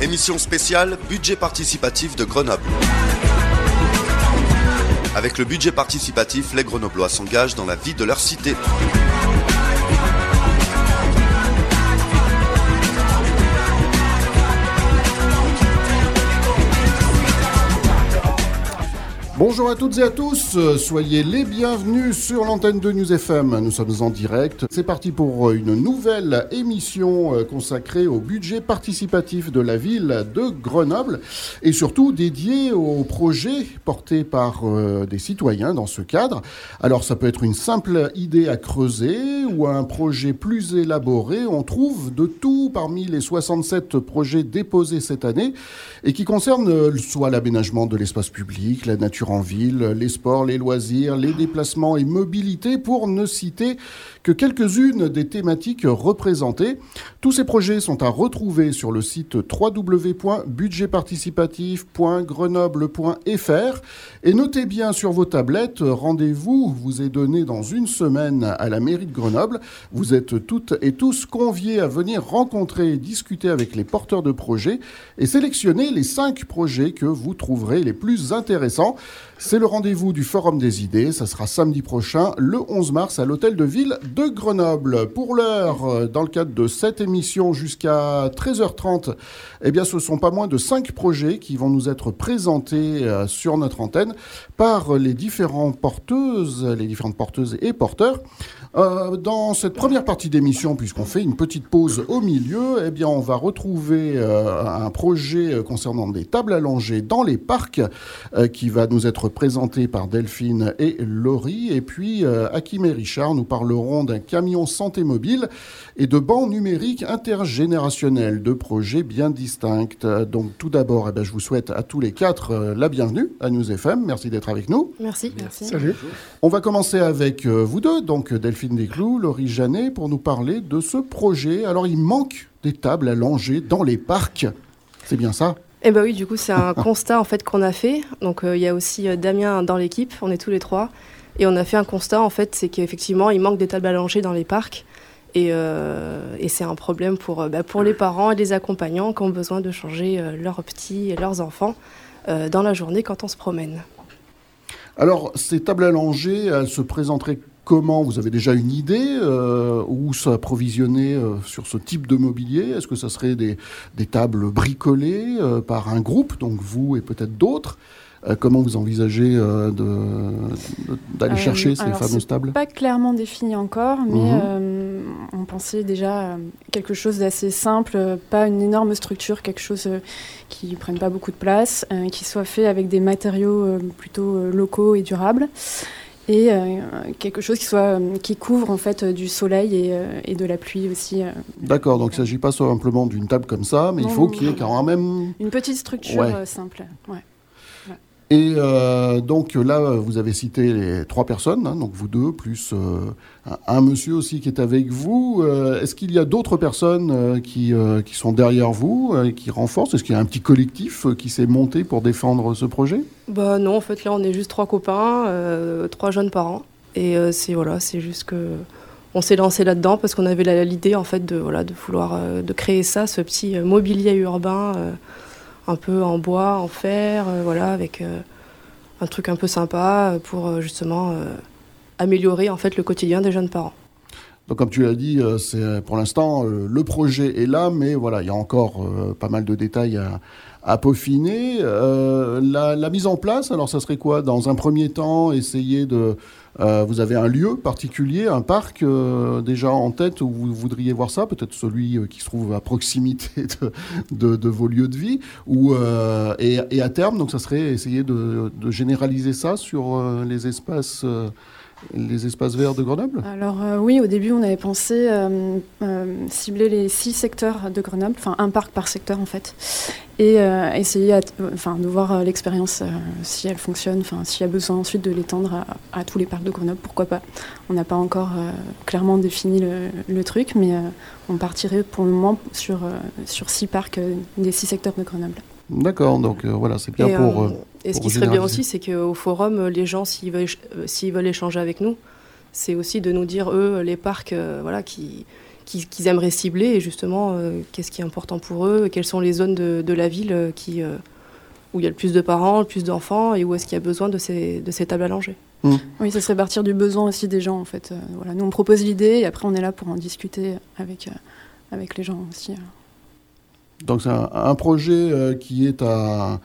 Émission spéciale Budget participatif de Grenoble. Avec le budget participatif, les Grenoblois s'engagent dans la vie de leur cité. Bonjour à toutes et à tous, soyez les bienvenus sur l'antenne de News FM. Nous sommes en direct. C'est parti pour une nouvelle émission euh, consacrée au budget participatif de la ville de Grenoble et surtout dédiée aux projets portés par euh, des citoyens dans ce cadre. Alors ça peut être une simple idée à creuser ou un projet plus élaboré. On trouve de tout parmi les 67 projets déposés cette année et qui concernent euh, soit l'aménagement de l'espace public, la nature les sports, les loisirs, les déplacements et mobilité, pour ne citer que quelques-unes des thématiques représentées. Tous ces projets sont à retrouver sur le site www.budgetparticipatif.grenoble.fr et notez bien sur vos tablettes, rendez-vous vous est donné dans une semaine à la mairie de Grenoble. Vous êtes toutes et tous conviés à venir rencontrer et discuter avec les porteurs de projets et sélectionner les cinq projets que vous trouverez les plus intéressants. C'est le rendez-vous du Forum des idées. Ça sera samedi prochain, le 11 mars, à l'hôtel de ville de Grenoble. Pour l'heure, euh, dans le cadre de cette émission jusqu'à 13h30, eh bien, ce sont pas moins de cinq projets qui vont nous être présentés euh, sur notre antenne par les différentes porteuses, les différentes porteuses et porteurs. Euh, dans cette première partie d'émission, puisqu'on fait une petite pause au milieu, eh bien, on va retrouver un projet concernant des tables allongées dans les parcs qui va nous être présenté par Delphine et Laurie. Et puis, Hakim et Richard nous parleront d'un camion santé mobile et de bancs numériques intergénérationnels, deux projets bien distincts. Donc tout d'abord, eh je vous souhaite à tous les quatre euh, la bienvenue à News FM. Merci d'être avec nous. Merci. Merci. Salut. On va commencer avec euh, vous deux, donc Delphine Desclous, Laurie Janet, pour nous parler de ce projet. Alors il manque des tables allongées dans les parcs. C'est bien ça? Eh ben oui, du coup, c'est un constat en fait qu'on a fait. Donc euh, il y a aussi Damien dans l'équipe, on est tous les trois. Et on a fait un constat, en fait, c'est qu'effectivement, il manque des tables allongées dans les parcs. Et, euh, et c'est un problème pour, euh, bah, pour les parents et les accompagnants qui ont besoin de changer euh, leurs petits et leurs enfants dans la journée quand on se promène. Alors, ces tables allongées, elles se présenteraient comment Vous avez déjà une idée où s'approvisionner sur ce type de mobilier? Est-ce que ça serait des, des tables bricolées par un groupe, donc vous et peut-être d'autres? Euh, comment vous envisagez euh, d'aller euh, chercher ces fameuses tables? Pas clairement défini encore, mais mhm. on pensait déjà quelque chose d'assez simple, pas une énorme structure, quelque chose qui ne prenne pas beaucoup de place, qui soit fait avec des matériaux plutôt locaux et durables et quelque chose qui soit qui couvre en fait du soleil et, de la pluie aussi. D'accord, donc il ne s'agit pas simplement d'une table comme ça, mais il faut qu'il y ait quand même une petite structure simple. Ouais. Et euh, donc là, vous avez cité les trois personnes, hein, donc vous deux, plus euh, un, monsieur aussi qui est avec vous. Euh, est-ce qu'il y a d'autres personnes qui, qui sont derrière vous, et qui renforcent? Est-ce qu'il y a un petit collectif qui s'est monté pour défendre ce projet? Bah non, en fait là on est juste trois copains, trois jeunes parents. Et c'est voilà, c'est juste que on s'est lancé là-dedans parce qu'on avait l'idée en fait de voilà de vouloir de créer ça, ce petit mobilier urbain un peu en bois, en fer, euh, voilà, avec euh, un truc un peu sympa euh, pour justement améliorer en fait le quotidien des jeunes parents. Donc comme tu l'as dit, c'est pour l'instant le projet est là, mais voilà, il y a encore pas mal de détails à, à peaufiner. la, la, mise en place, alors ça serait quoi? Dans un premier temps, essayer de euh, vous avez un lieu particulier, un parc euh, déjà en tête où vous voudriez voir ça, peut-être celui euh, qui se trouve à proximité de, vos lieux de vie, ou, et, à terme, donc ça serait essayer de généraliser ça sur les espaces les espaces verts de Grenoble Alors euh, oui, au début, on avait pensé euh, euh, cibler les six secteurs de Grenoble, enfin un parc par secteur en fait, et essayer enfin, de voir l'expérience, si elle fonctionne, s'il y a besoin ensuite de l'étendre à, tous les parcs de Grenoble, pourquoi pas. On n'a pas encore clairement défini le, truc, mais on partirait pour le moment sur, sur six parcs des six secteurs de Grenoble. D'accord, donc voilà, c'est bien pour... Et ce qui serait bien aussi, c'est qu'au forum, les gens, s'ils veulent, veulent échanger avec nous, c'est aussi de nous dire, eux, les parcs euh, voilà, qui, qu'ils aimeraient cibler et justement qu'est-ce qui est important pour eux, quelles sont les zones de, de la ville qui, où il y a le plus de parents, le plus d'enfants et où est-ce qu'il y a besoin de ces, de ces tables à langer. Mmh. Oui, ça serait partir du besoin aussi des gens en fait. voilà, nous on propose l'idée et après on est là pour en discuter avec, avec les gens aussi. Donc c'est un, projet qui est à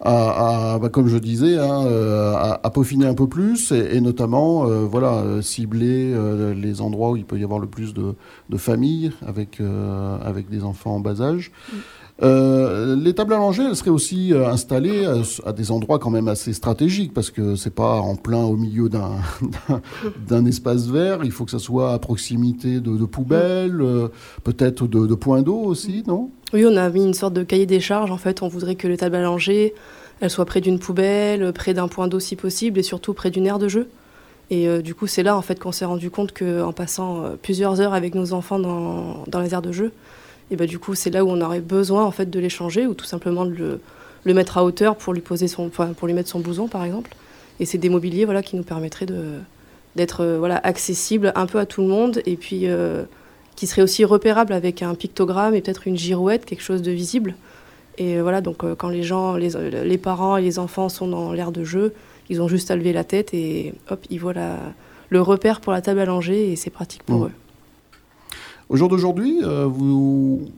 à, bah, comme je disais, hein, euh, à, peaufiner un peu plus et, notamment euh, voilà, euh, cibler les endroits où il peut y avoir le plus de, de familles avec, avec des enfants en bas âge. Mm. Euh, les tables langer, elles seraient aussi euh, installées à, des endroits quand même assez stratégiques parce que c'est pas en plein au milieu d'un espace vert. Il faut que ça soit à proximité de, poubelles, euh, peut-être de, points d'eau aussi, non? Oui, on a mis une sorte de cahier des charges. En fait, on voudrait que les tables langer, elles soient près d'une poubelle, près d'un point d'eau si possible, et surtout près d'une aire de jeu. Et du coup, c'est là en fait qu'on s'est rendu compte qu'en passant plusieurs heures avec nos enfants dans, dans les aires de jeu, et bah, du coup, c'est là où on aurait besoin en fait de l'échanger ou tout simplement de le, le, mettre à hauteur pour lui poser son, pour lui mettre son blouson, par exemple. Et c'est des mobiliers voilà qui nous permettraient de d'être euh, voilà accessible un peu à tout le monde et puis euh, qui serait aussi repérable avec un pictogramme et peut-être une girouette, quelque chose de visible. Et euh, voilà, donc quand les gens, les, les, parents et les enfants sont dans l'air de jeu, ils ont juste à lever la tête et hop, ils voient la, le repère pour la table à langer et c'est pratique pour mmh. eux. Au jour d'aujourd'hui, euh,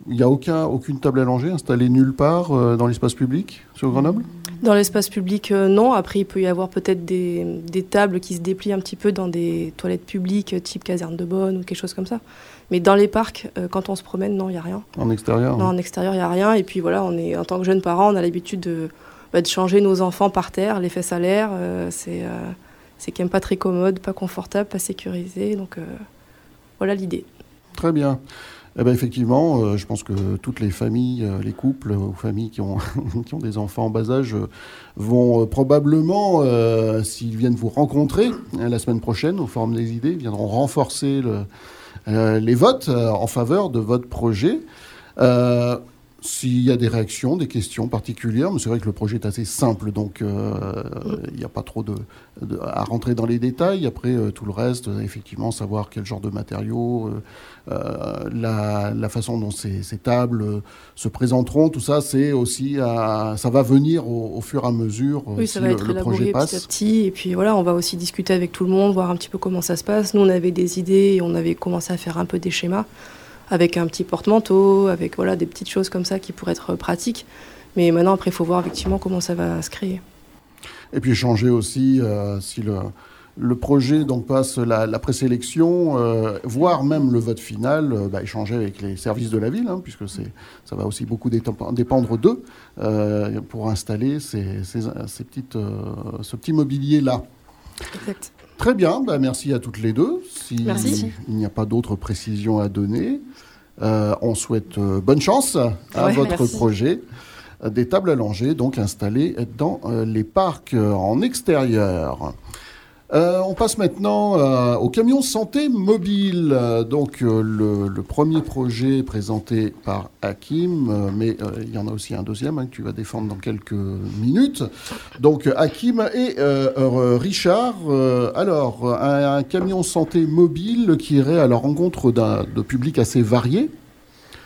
il n'y a aucun, aucune table langer installée nulle part euh, dans l'espace public sur Grenoble Dans l'espace public, euh, non. Après, il peut y avoir peut-être des, des, tables qui se déplient un petit peu dans des toilettes publiques, type caserne de bonne ou quelque chose comme ça. Mais dans les parcs, quand on se promène, non, il n'y a rien. En extérieur Non, en extérieur, il n'y a rien. Et puis voilà, on est, en tant que jeunes parents, on a l'habitude de, bah, de changer nos enfants par terre, les fesses à l'air. c'est c'est quand même pas très commode, pas confortable, pas sécurisé. Donc voilà l'idée. Très bien. Eh ben effectivement, euh, je pense que toutes les familles, euh, les couples ou familles qui ont, qui ont des enfants en bas âge euh, vont probablement, s'ils viennent vous rencontrer la semaine prochaine au Forum des idées, viendront renforcer le, les votes en faveur de votre projet. S'il y a des réactions, des questions particulières, mais c'est vrai que le projet est assez simple, donc euh, il n'y a pas trop de, à rentrer dans les détails. Après, euh, tout le reste, euh, effectivement, savoir quel genre de matériaux, la, façon dont ces, tables se présenteront, tout ça, c'est aussi, ça va venir au, fur et à mesure oui, ça va être le projet passe. petit à petit. Et puis voilà, on va aussi discuter avec tout le monde, voir un petit peu comment ça se passe. Nous, on avait des idées et on avait commencé à faire un peu des schémas avec un petit porte-manteau, avec voilà, des petites choses comme ça qui pourraient être pratiques. Mais maintenant, après, il faut voir effectivement comment ça va se créer. Et puis changer aussi, euh, si le, le, projet donc passe la, présélection, euh, voire même le vote final, euh, bah, échanger avec les services de la ville, hein, puisque ça va aussi beaucoup dépendre d'eux pour installer ces, ces, petites, ce petit mobilier-là. Exact. Très bien, bah, merci à toutes les deux. Si il n'y a pas d'autres précisions à donner, euh, on souhaite euh, bonne chance à votre projet des tables langer, donc installées dans euh, les parcs en extérieur. Euh, on passe maintenant euh, au camion santé mobile. donc euh, le, premier projet présenté par Hakim, mais il y en a aussi un deuxième hein, que tu vas défendre dans quelques minutes. Donc Hakim et Richard. alors un, camion santé mobile qui irait à la rencontre de publics assez variés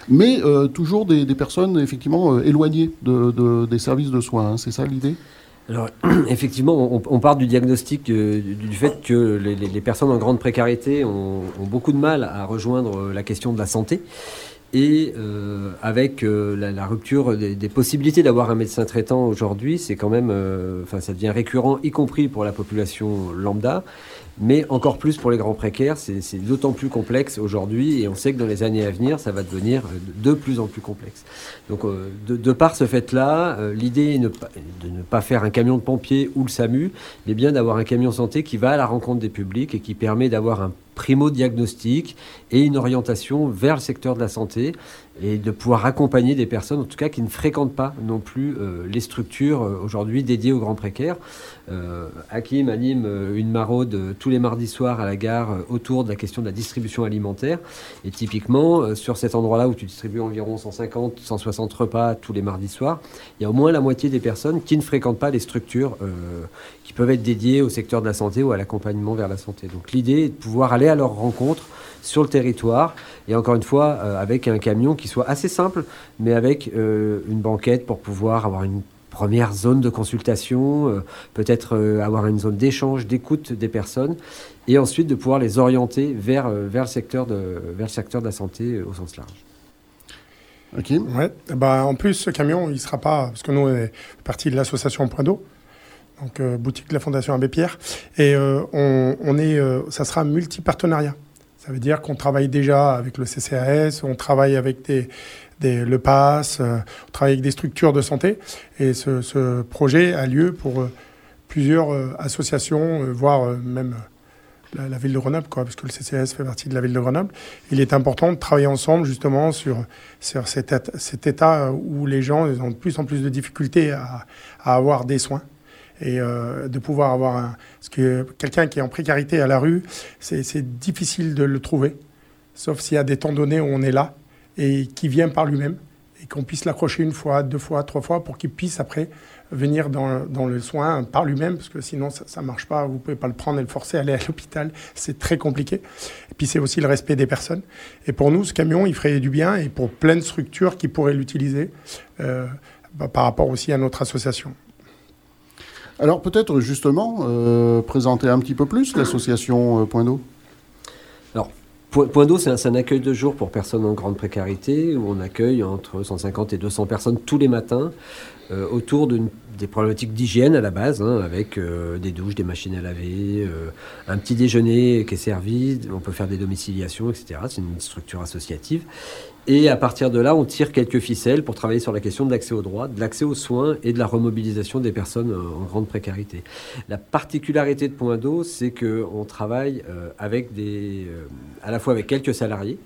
mais toujours des, personnes effectivement éloignées des services de soins. Hein. c'est ça l'idée? Alors, effectivement, on, part du diagnostic euh, du, fait que les, personnes en grande précarité ont, beaucoup de mal à rejoindre la question de la santé. Et euh, avec euh, la, rupture des, des possibilités d'avoir un médecin traitant aujourd'hui, c'est quand même, enfin, ça devient récurrent, y compris pour la population lambda. Mais encore plus pour les grands précaires, c'est d'autant plus complexe aujourd'hui et on sait que dans les années à venir, ça va devenir de plus en plus complexe. Donc euh, de, par ce fait-là, euh, l'idée de ne pas faire un camion de pompiers ou le SAMU, mais bien d'avoir un camion santé qui va à la rencontre des publics et qui permet d'avoir un primo-diagnostic et une orientation vers le secteur de la santé et de pouvoir accompagner des personnes, en tout cas, qui ne fréquentent pas non plus euh, les structures euh, aujourd'hui dédiées aux grands précaires. Euh, Hakim anime une maraude tous les mardis soirs à la gare autour de la question de la distribution alimentaire. Et typiquement, sur cet endroit-là où tu distribues environ 150, 160 repas tous les mardis soirs, il y a au moins la moitié des personnes qui ne fréquentent pas les structures qui peuvent être dédiées au secteur de la santé ou à l'accompagnement vers la santé. Donc l'idée est de pouvoir aller à leur rencontre sur le territoire. Et encore une fois, avec un camion qui soit assez simple, mais avec une banquette pour pouvoir avoir une première zone de consultation, peut-être avoir une zone d'échange, d'écoute des personnes, et ensuite de pouvoir les orienter vers, vers, le, secteur de, vers le secteur de la santé au sens large. Ok. Ouais. Bah, en plus, ce camion, il sera pas. Parce que nous, on est partie de l'association Point d'eau, donc euh, boutique de la Fondation Abbé Pierre. Et euh, on, on, est, euh, ça sera multi-partenariat. Ça veut dire qu'on travaille déjà avec le CCAS, on travaille avec le PASS, on travaille avec des structures de santé. Et ce, projet a lieu pour plusieurs associations, voire même la, ville de Grenoble, parce que le CCS fait partie de la ville de Grenoble. Il est important de travailler ensemble justement sur, cet, état où les gens ont de plus en plus de difficultés à avoir des soins et euh, de pouvoir avoir un... Que quelqu'un qui est en précarité à la rue, c'est difficile de le trouver, sauf s'il y a des temps donnés où on est là et qui vient par lui-même et qu'on puisse l'accrocher une fois, deux fois, trois fois pour qu'il puisse après venir dans, dans, le soin par lui-même, parce que sinon ça ne marche pas, vous ne pouvez pas le prendre et le forcer à aller à l'hôpital, c'est très compliqué. Et puis c'est aussi le respect des personnes. Et pour nous, ce camion, il ferait du bien, et pour plein de structures qui pourraient l'utiliser, euh, bah, par rapport aussi à notre association. Alors peut-être justement euh, présenter un petit peu plus l'association euh, Point d'eau. Alors Point d'eau, c'est un, accueil de jour pour personnes en grande précarité, où on accueille entre 150 et 200 personnes tous les matins euh, autour des problématiques d'hygiène à la base, hein, avec des douches, des machines à laver, un petit déjeuner qui est servi, on peut faire des domiciliations, etc. C'est une structure associative. Et à partir de là, on tire quelques ficelles pour travailler sur la question de l'accès aux droits, de l'accès aux soins et de la remobilisation des personnes en grande précarité. La particularité de Point d'eau, c'est qu'on travaille avec des, à la fois avec quelques salariés,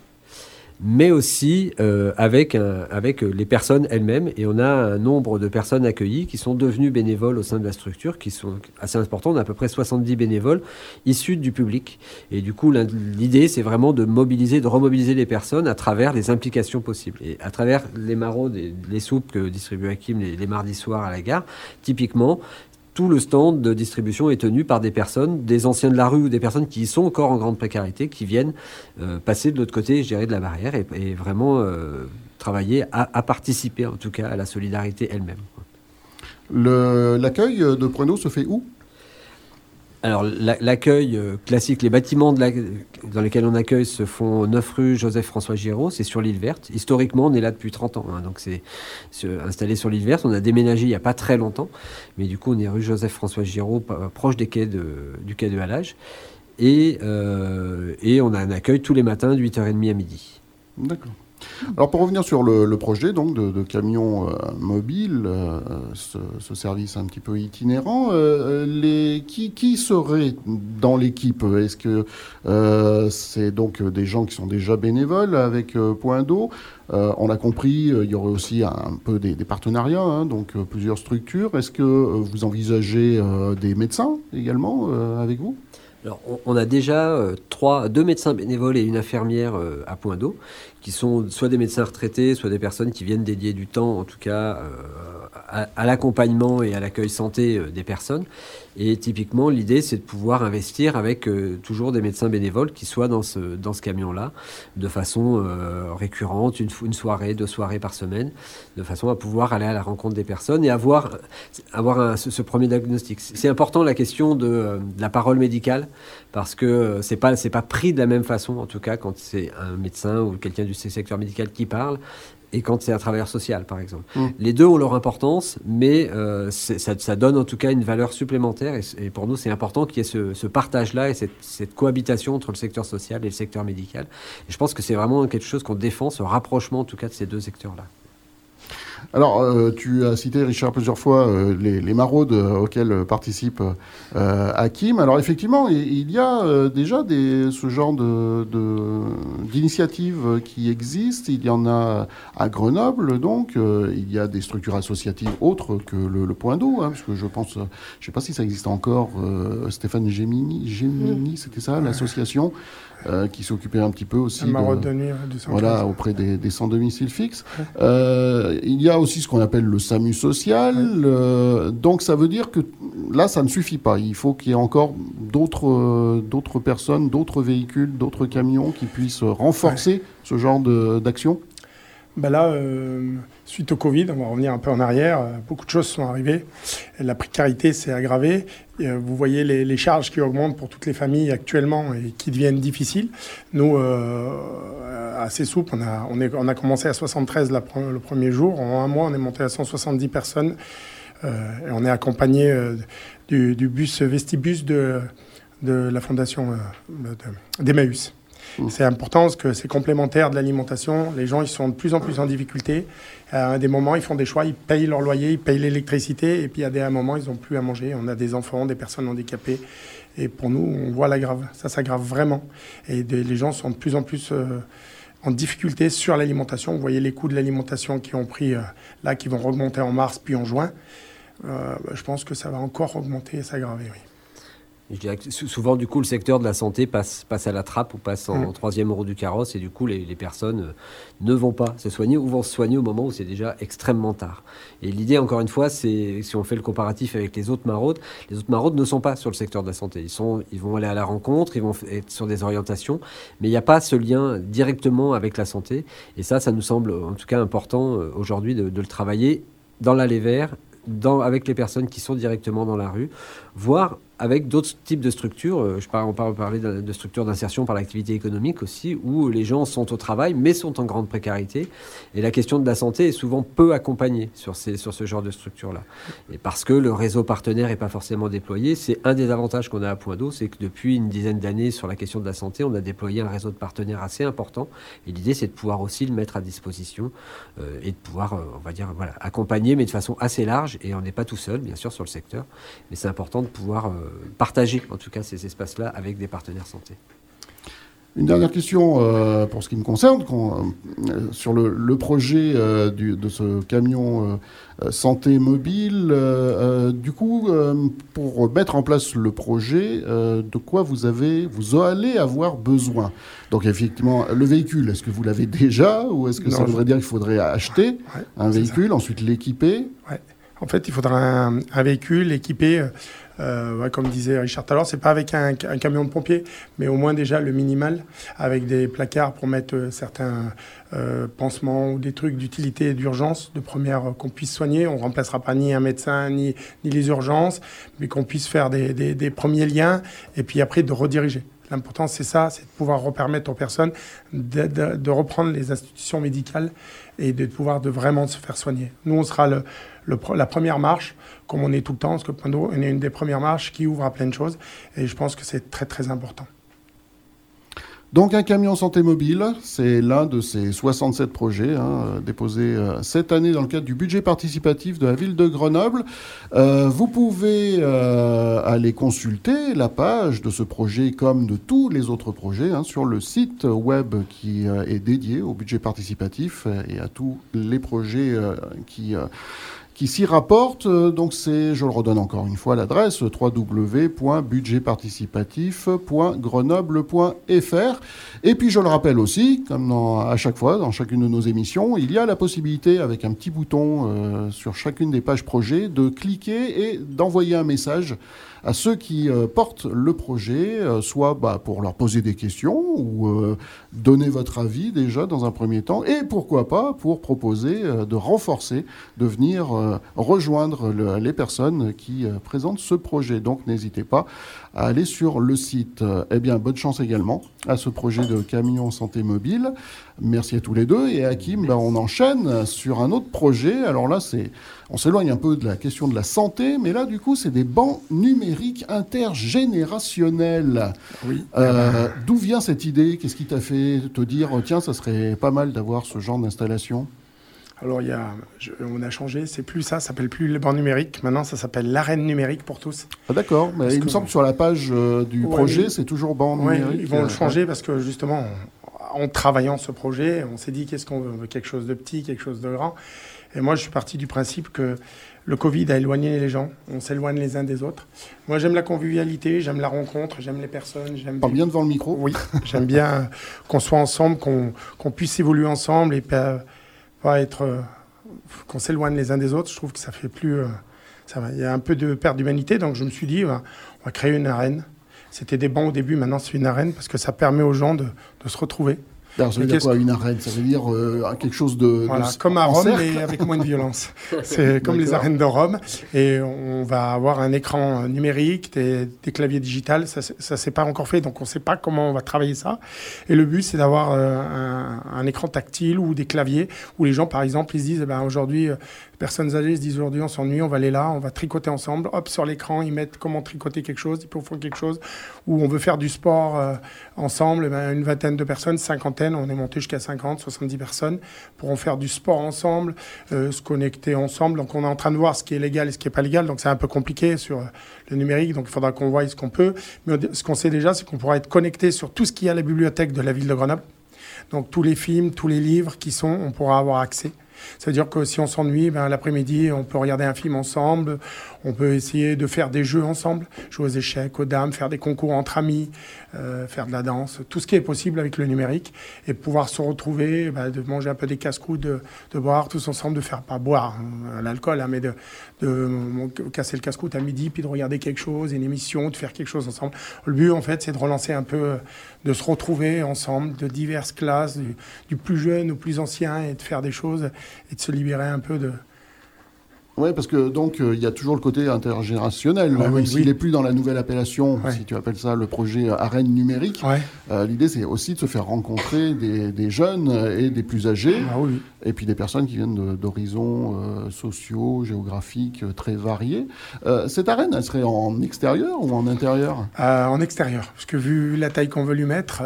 mais aussi euh, avec, avec les personnes elles-mêmes. Et on a un nombre de personnes accueillies qui sont devenues bénévoles au sein de la structure, qui sont assez importants. On a à peu près 70 bénévoles issus du public. Et du coup, l'idée, c'est vraiment de mobiliser, de remobiliser les personnes à travers les implications possibles. Et à travers les maraudes, les soupes que distribue Hakim les, les mardis soirs à la gare, typiquement, tout le stand de distribution est tenu par des personnes, des anciens de la rue ou des personnes qui sont encore en grande précarité, qui viennent euh, passer de l'autre côté, gérer de la barrière et, vraiment euh, travailler à, participer en tout cas à la solidarité elle-même. L'accueil de Pruneau se fait où? Alors l'accueil euh, classique, les bâtiments dans lesquels on accueille se font 9 rue Joseph-François Giraud, c'est sur l'île verte. Historiquement, on est là depuis 30 ans, hein, donc c'est installé sur l'île verte. On a déménagé il n'y a pas très longtemps, mais du coup on est rue Joseph-François Giraud, proche des quais du quai de Halage. Euh, et on a un accueil tous les matins de 8h30 à midi. D'accord. Alors pour revenir sur le, projet donc de, camions euh, euh, ce, service un petit peu itinérant, euh, qui, serait dans l'équipe? Est-ce que c'est donc des gens qui sont déjà bénévoles avec Point d'eau? On a compris, il y aurait aussi un, peu des, partenariats, hein, donc plusieurs structures. Est-ce que vous envisagez des médecins également avec vous? Alors, on, a déjà trois, deux médecins bénévoles et une infirmière à Point d'eau qui sont soit des médecins retraités, soit des personnes qui viennent dédier du temps, en tout cas, euh, à, l'accompagnement et à l'accueil santé euh, des personnes. Et typiquement, l'idée, c'est de pouvoir investir avec euh, toujours des médecins bénévoles qui soient dans ce, dans ce camion-là, de façon récurrente, une, une, soirée, deux soirées par semaine, de façon à pouvoir aller à la rencontre des personnes et avoir, avoir ce, premier diagnostic. C'est important la question de, de, la parole médicale, parce que c'est pas, c'est pas pris de la même façon, en tout cas, quand c'est un médecin ou quelqu'un du secteur médical qui parle et quand c'est un travailleur social, par exemple. Mm. Les deux ont leur importance, mais euh, ça, donne en tout cas une valeur supplémentaire. Et, pour nous, c'est important qu'il y ait ce, partage-là et cette, cette, cohabitation entre le secteur social et le secteur médical. Et je pense que c'est vraiment quelque chose qu'on défend, ce rapprochement en tout cas de ces deux secteurs-là. Alors, euh, tu as cité, Richard, plusieurs fois euh, les, maraudes euh, auxquelles participe Hakim. Alors, effectivement, il, y a déjà des, ce genre d'initiatives de, qui existent. Il y en a à Grenoble, donc. il y a des structures associatives autres que le, Point d'eau, hein, parce que je pense, je ne sais pas si ça existe encore, Stéphane Gémini, Gémini c'était ça, l'association euh, qui s'occupait un petit peu aussi de, voilà, auprès des, des sans domicile fixe. Euh, il y a aussi ce qu'on appelle le SAMU social. donc ça veut dire que là, ça ne suffit pas. Il faut qu'il y ait encore d'autres d'autres personnes, d'autres véhicules, d'autres camions qui puissent renforcer ce genre d'action. Ben là, euh, suite au Covid, on va revenir un peu en arrière, euh, beaucoup de choses sont arrivées. La précarité s'est aggravée. Euh, vous voyez les, charges qui augmentent pour toutes les familles actuellement et qui deviennent difficiles. Nous, assez souple, on a, on a commencé à 73 le premier jour. En un mois, on est monté à 170 personnes. et on est accompagné du, bus Vestibus de, de la fondation d'Emmaüs. Mm. C'est important parce que c'est complémentaire de l'alimentation. Les gens, ils sont de plus en plus en difficulté. À des moments, ils font des choix, ils payent leur loyer, ils payent l'électricité, et puis à des moments, ils n'ont plus à manger. On a des enfants, des personnes handicapées. Et pour nous, on voit la grave. Ça s'aggrave vraiment. Et les gens sont de plus en plus euh, en difficulté sur l'alimentation. Vous voyez les coûts de l'alimentation qui ont pris euh, là, qui vont remonter en mars puis en juin. Euh, je pense que ça va encore augmenter et s'aggraver. Oui. Je dirais que souvent, du coup, le secteur de la santé passe, passe à la trappe ou passe en, mm. troisième roue du carrosse et du coup, les, personnes euh, ne vont pas se soigner ou vont se soigner au moment où c'est déjà extrêmement tard. Et l'idée, encore une fois, c'est si on fait le comparatif avec les autres maraudes, les autres maraudes ne sont pas sur le secteur de la santé. Ils, sont, ils vont aller à la rencontre, ils vont être sur des orientations, mais il n'y a pas ce lien directement avec la santé. Et ça, ça nous semble en tout cas important euh, aujourd'hui de, de le travailler dans l'allée vert dans, avec les personnes qui sont directement dans la rue, voire avec d'autres types de structures. Euh, je parle, on parle parler de, structures d'insertion par l'activité économique aussi, où les gens sont au travail, mais sont en grande précarité. Et la question de la santé est souvent peu accompagnée sur, ces, sur ce genre de structures-là. Et parce que le réseau partenaire n'est pas forcément déployé, c'est un des avantages qu'on a à Point d'eau, c'est que depuis une dizaine d'années, sur la question de la santé, on a déployé un réseau de partenaires assez important. Et l'idée, c'est de pouvoir aussi le mettre à disposition euh, et de pouvoir, euh, on va dire, voilà, accompagner, mais de façon assez large. Et on n'est pas tout seul, bien sûr, sur le secteur. Mais c'est important de pouvoir partager en tout cas ces espaces-là avec des partenaires santé. Une dernière question euh, pour ce qui me concerne, euh, sur le, projet euh, de ce camion santé mobile. du coup, pour mettre en place le projet, de quoi vous avez, vous allez avoir besoin? Donc effectivement, le véhicule, est-ce que vous l'avez déjà ou est-ce que ça voudrait dire qu'il faudrait acheter un véhicule, ensuite l'équiper? En fait, il faudra un, un véhicule équipé euh, comme disait Richard tout à l'heure, c'est pas avec un, camion de pompier, mais au moins déjà le minimal, avec des placards pour mettre euh, certains euh, pansements ou des trucs d'utilité et d'urgence, de première qu'on puisse soigner. On remplacera pas ni un médecin ni, ni les urgences, mais qu'on puisse faire des, des, premiers liens et puis après de rediriger. L'important, c'est ça, c'est de pouvoir repermettre aux personnes de, reprendre les institutions médicales et de pouvoir de vraiment se faire soigner. Nous, on sera le, la première marche, comme on est tout le temps, parce que Point d'eau est une des premières marches qui ouvre à plein de choses. Et je pense que c'est très, très important. Donc un camion santé mobile, c'est l'un de ces 67 projets hein, déposés euh, cette année dans le cadre du budget participatif de la ville de Grenoble. Euh, vous pouvez euh, aller consulter la page de ce projet comme de tous les autres projets hein, sur le site web qui est dédié au budget participatif et à tous les projets qui qui s'y rapporte. Euh, donc c'est, je le redonne encore une fois, l'adresse www.budgetparticipatif.grenoble.fr. Et puis je le rappelle aussi, comme à chaque fois, dans chacune de nos émissions, il y a la possibilité, avec un petit bouton euh, sur chacune des pages projet, de cliquer et d'envoyer un message à ceux qui euh, portent le projet, euh, soit bah, pour leur poser des questions ou euh, donner votre avis déjà dans un premier temps, et pourquoi pas pour proposer de renforcer, de venir rejoindre les personnes qui présentent ce projet. Donc n'hésitez pas à aller sur le site. Eh bien, bonne chance également à ce projet de camion santé mobile. Merci à tous les deux. Et Hakim, ben, on enchaîne sur un autre projet. Alors là, c'est, on s'éloigne un peu de la question de la santé, mais là, du coup, c'est des bancs numériques intergénérationnels. Oui. Euh, d'où vient cette idée? Qu'est-ce qui t'a fait te dire, tiens, ça serait pas mal d'avoir ce genre d'installation? Alors, il y a, on a changé, c'est plus ça, ça s'appelle plus le banc numérique, maintenant ça s'appelle l'arène numérique pour tous. Ah, d'accord, mais il me semble que sur la page euh, du projet, c'est toujours banc numérique. Ils vont le euh, changer parce que justement, en travaillant ce projet, on s'est dit qu'est-ce qu'on veut? Quelque chose de petit, quelque chose de grand. Et moi, je suis parti du principe que le Covid a éloigné les gens. On s'éloigne les uns des autres. Moi, j'aime la convivialité, j'aime la rencontre, j'aime les personnes. J'aime Parle bien devant le micro. Oui, j'aime bien qu'on soit ensemble, qu'on puisse évoluer ensemble et pas, pas être qu'on s'éloigne les uns des autres. Je trouve que ça fait plus. ça il y a un peu de perte d'humanité, donc je me suis dit, on va créer une arène. C'était des bancs au début, maintenant c'est une arène parce que ça permet aux gens de se retrouver ça veut dire quoi, une arène Ça veut dire euh, quelque chose de. Voilà, comme à Rome, mais avec moins de violence. C'est comme les arènes de Rome. Et on va avoir un écran numérique, des, claviers digitales. Ça ne s'est pas encore fait, donc on ne sait pas comment on va travailler ça. Et le but, c'est d'avoir euh, un, écran tactile ou des claviers où les gens, par exemple, ils se disent eh ben, aujourd'hui, euh, personnes âgées se disent aujourd'hui, on s'ennuie, on va aller là, on va tricoter ensemble. Hop, sur l'écran, ils mettent comment tricoter quelque chose, ils faire quelque chose. Ou on veut faire du sport ensemble, eh ben, une vingtaine de personnes, cinquantaine on est monté jusqu'à 50, 70 personnes, pour en faire du sport ensemble, euh, se connecter ensemble. Donc on est en train de voir ce qui est légal et ce qui n'est pas légal. Donc c'est un peu compliqué sur euh, le numérique, donc il faudra qu'on voie ce qu'on peut. Mais ce qu'on sait déjà, c'est qu'on pourra être connecté sur tout ce qu'il y a à la bibliothèque de la ville de Grenoble. Donc tous les films, tous les livres qui sont, on pourra avoir accès. Ça veut dire que si on s'ennuie, ben, l'après-midi, on peut regarder un film ensemble, on peut essayer de faire des jeux ensemble, jouer aux échecs, aux dames, faire des concours entre amis, euh, faire de la danse, tout ce qui est possible avec le numérique, et pouvoir se retrouver, ben, de manger un peu des casse-croûtes, de, boire tous ensemble, de faire, pas boire hein, l'alcool, hein, mais de, casser le casse-croûte à midi, puis de regarder quelque chose, une émission, de faire quelque chose ensemble. Le but, en fait, c'est de relancer un peu, de se retrouver ensemble, de diverses classes, du plus jeune au plus ancien, et de faire des choses et de se libérer un peu de, oui, parce que donc euh, il y a toujours le côté intergénérationnel. même s'il n'est plus dans la nouvelle appellation, si tu appelles ça le projet arène numérique, euh, l'idée c'est aussi de se faire rencontrer des, jeunes et des plus âgés, ah et puis des personnes qui viennent d'horizons euh, sociaux, géographiques très variés. cette arène, elle serait en extérieur ou en intérieur? En extérieur, parce que vu la taille qu'on veut lui mettre,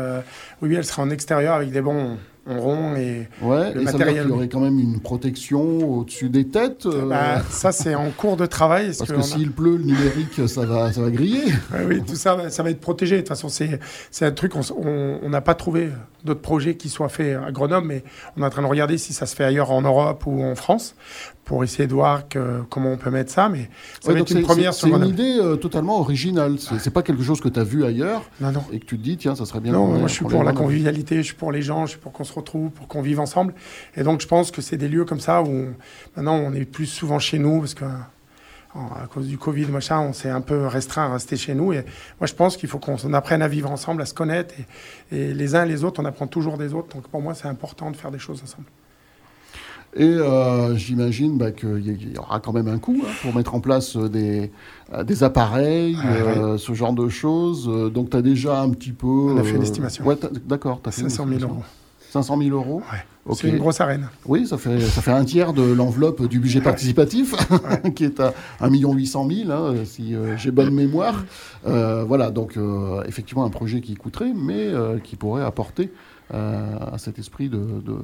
oui, elle sera en extérieur avec des bons rond et ouais, le et matériel. Ça y aurait quand même une protection au-dessus des têtes. Euh. Bah, ça, c'est en cours de travail. Parce que, s'il pleut, le numérique, ça va, ça va griller. oui, tout ça, ça va être protégé. De toute façon, c'est un truc, on n'a pas trouvé d'autres projets qui soient faits à Grenoble, mais on est en train de regarder si ça se fait ailleurs en Europe ou en France pour essayer de voir comment on peut mettre ça. Mais ça va être une première C'est une idée euh, totalement originale. C'est pas quelque chose que tu as vu ailleurs non, non. et que tu te dis, tiens, ça serait bien. Non, moi je suis pour, la convivialité, je suis pour les gens, je suis pour qu'on se retrouve, pour qu'on vive ensemble. Et donc je pense que c'est des lieux comme ça où maintenant on est plus souvent chez nous parce que à cause du Covid, machin, on s'est un peu restreint à rester chez nous. Et moi, je pense qu'il faut qu'on apprenne à vivre ensemble, à se connaître. Et, les uns et les autres, on apprend toujours des autres. Donc pour moi, c'est important de faire des choses ensemble. Et euh, j'imagine bah, qu'il y aura quand même un coût hein, pour mettre en place euh, des, euh, des appareils, ce genre de choses. Donc tu as déjà un petit peu... On a fait une estimation. Ouais, d'accord. 500 000 euros. 500 000 euros C'est une grosse arène. Oui, ça fait, ça fait un tiers de l'enveloppe du budget participatif, qui est à 1 800 000, hein, si j'ai bonne mémoire. voilà, donc effectivement un projet qui coûterait, mais qui pourrait apporter à cet esprit de, de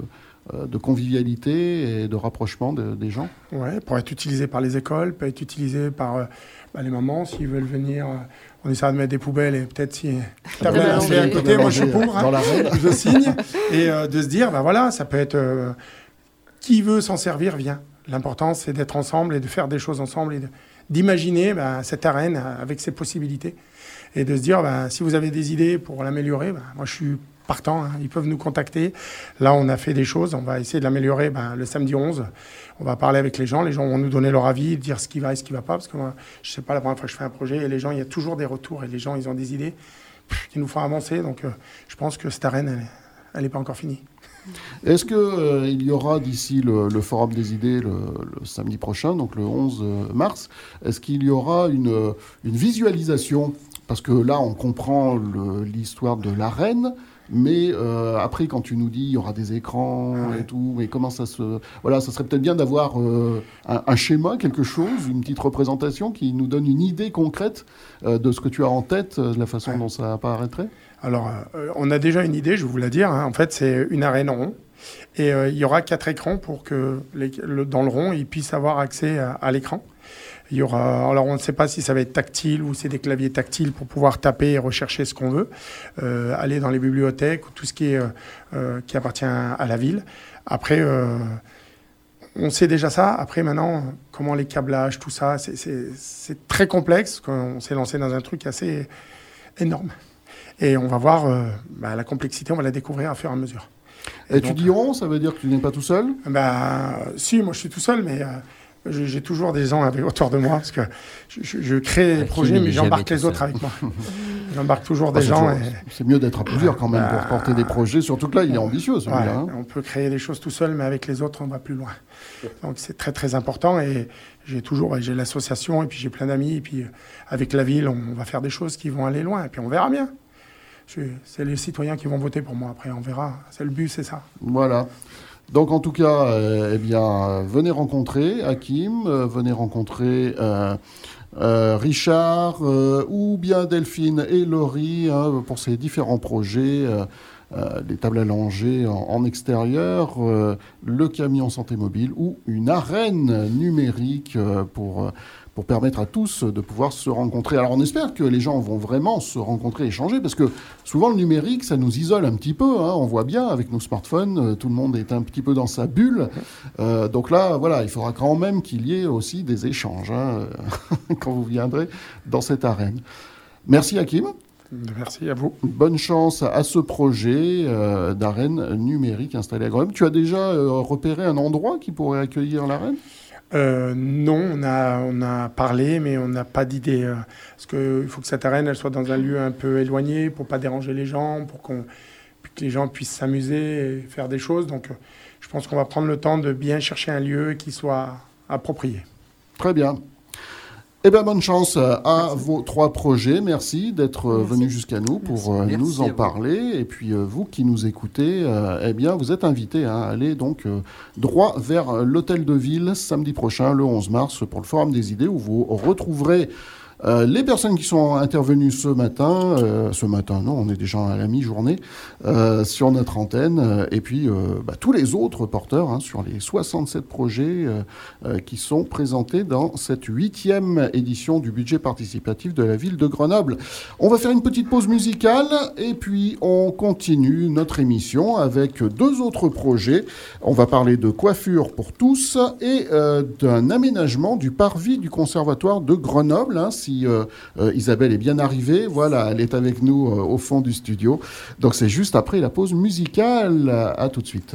de convivialité et de rapprochement des gens. Oui, pour être utilisé par les écoles, peut être utilisé par euh, bah, les mamans s'ils veulent venir. Euh, on essaiera de mettre des poubelles et peut-être si tu as à côté, moi je suis pour, hein, je signe. Et de se dire, bah voilà, ça peut être qui veut s'en servir vient. L'important c'est d'être ensemble et de faire des choses ensemble et d'imaginer bah, cette arène avec ses possibilités et de se dire, bah, si vous avez des idées pour l'améliorer, moi je suis partant, hein. ils peuvent nous contacter. Là, on a fait des choses, on va essayer de l'améliorer ben, le samedi 11. On va parler avec les gens, les gens vont nous donner leur avis, dire ce qui va et ce qui ne va pas, parce que moi, je ne sais pas, la première fois que je fais un projet, et les gens, il y a toujours des retours, et les gens, ils ont des idées qui nous font avancer. Donc, euh, je pense que cette arène, elle n'est pas encore finie. Est-ce qu'il euh, y aura d'ici le, Forum des idées le, samedi prochain, donc le 11 euh, mars, est-ce qu'il y aura une visualisation? Parce que là, on comprend l'histoire de l'arène, mais euh, après, quand tu nous dis il y aura des écrans et tout, mais comment ça se. Voilà, ça serait peut-être bien d'avoir euh, un, schéma, quelque chose, une petite représentation qui nous donne une idée concrète euh, de ce que tu as en tête, de la façon dont ça apparaîtrait. Alors, on a déjà une idée, je vous la dire. Hein. En fait, c'est une arène rond. Et il y aura quatre écrans pour que dans le rond, ils puissent avoir accès à l'écran. Il y aura, alors on ne sait pas si ça va être tactile ou c'est des claviers tactiles pour pouvoir taper et rechercher ce qu'on veut, euh, aller dans les bibliothèques ou tout ce qui, est, euh, euh, qui appartient à la ville. Après, on sait déjà ça. Après, maintenant, comment les câblages, tout ça, c'est très complexe. On s'est lancé dans un truc assez énorme. Et on va voir bah, la complexité, on va la découvrir à fur et à mesure. Et, tu dis on, ça veut dire que tu n'es pas tout seul? Ben, si, moi je suis tout seul, mais j'ai toujours des gens avec, autour de moi parce que je, crée des projets, mais j'embarque les autres avec moi. j'embarque toujours des gens. C'est mieux d'être à plusieurs quand même pour porter des projets, surtout que là, il est ambitieux celui-là. Hein. On peut créer des choses tout seul, mais avec les autres, on va plus loin. Donc c'est très très important et j'ai toujours, j'ai l'association et puis j'ai plein d'amis et puis euh, avec la ville, on va faire des choses qui vont aller loin et puis on verra bien. C'est les citoyens qui vont voter pour moi. Après, on verra. C'est le but, c'est ça. Voilà. Donc en tout cas, euh, eh bien, venez rencontrer Hakim, euh, venez rencontrer euh, Richard ou bien Delphine et Laurie hein, pour ces différents projets. les tables langer en extérieur, le camion santé mobile ou une arène numérique pour pour permettre à tous de pouvoir se rencontrer. Alors on espère que les gens vont vraiment se rencontrer, échanger, parce que souvent le numérique, ça nous isole un petit peu. Hein. On voit bien avec nos smartphones, euh, tout le monde est un petit peu dans sa bulle. Euh, donc là, voilà, il faudra quand même qu'il y ait aussi des échanges hein, quand vous viendrez dans cette arène. Merci Hakim. Merci à vous. Bonne chance à ce projet euh, d'arène numérique installé à Grenoble. Tu as déjà repéré un endroit qui pourrait accueillir l'arène? Euh, non, on a, on a parlé, mais on n'a pas d'idée. Euh, parce qu'il faut que cette arène elle soit dans un lieu un peu éloigné pour pas déranger les gens, pour que les gens puissent s'amuser et faire des choses. Donc, euh, je pense qu'on va prendre le temps de bien chercher un lieu qui soit approprié. Très bien. Eh bien, bonne chance euh, à vos trois projets. Merci d'être euh, venus jusqu'à nous pour euh, nous en parler. Et puis, vous qui nous écoutez, eh bien, vous êtes invités à aller donc droit vers l'hôtel de ville samedi prochain, le 11 mars, pour le Forum des idées, où vous retrouverez euh, les personnes qui sont intervenues ce matin, euh, ce matin, non, on est déjà à la mi-journée, euh, sur notre antenne, et puis bah, tous les autres porteurs hein, sur les 67 projets qui sont présentés dans cette huitième édition du budget participatif de la ville de Grenoble. On va faire une petite pause musicale, et puis on continue notre émission avec deux autres projets. On va parler de coiffure pour tous et d'un aménagement du parvis du conservatoire de Grenoble. Hein, euh, euh, Isabelle est bien arrivée. Voilà, elle est avec nous euh, au fond du studio. Donc c'est juste après la pause musicale. À tout de suite.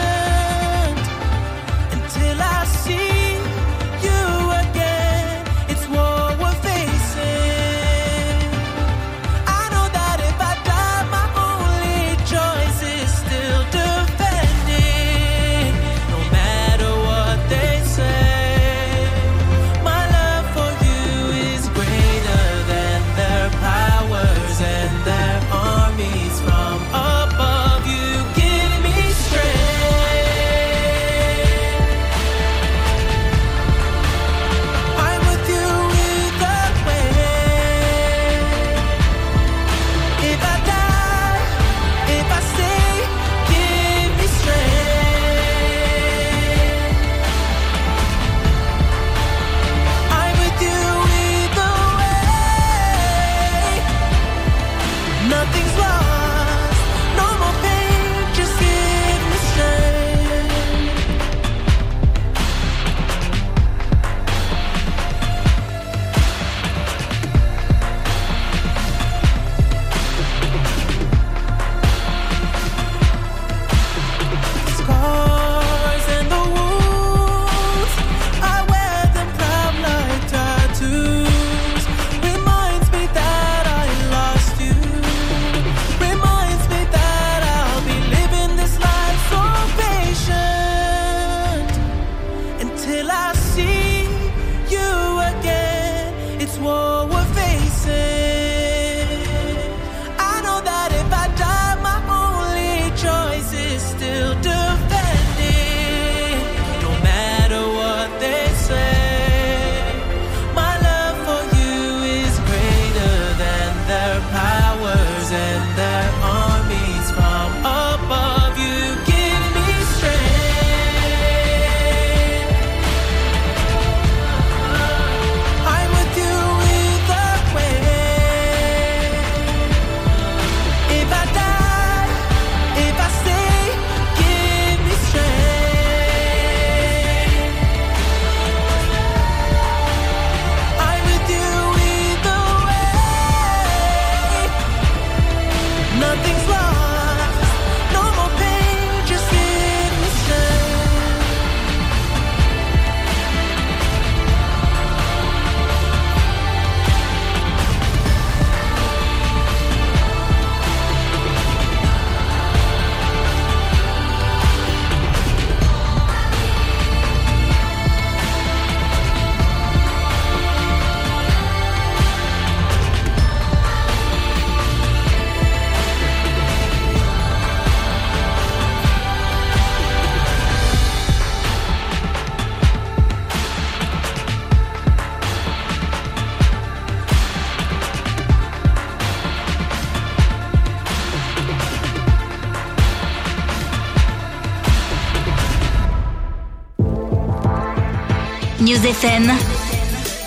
FM,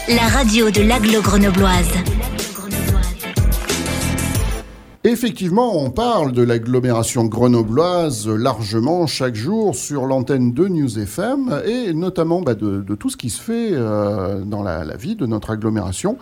la radio de l'aglo grenobloise. Effectivement, on parle de l'agglomération grenobloise largement chaque jour sur l'antenne de News FM et notamment bah, de, tout ce qui se fait euh, dans la, vie de notre agglomération.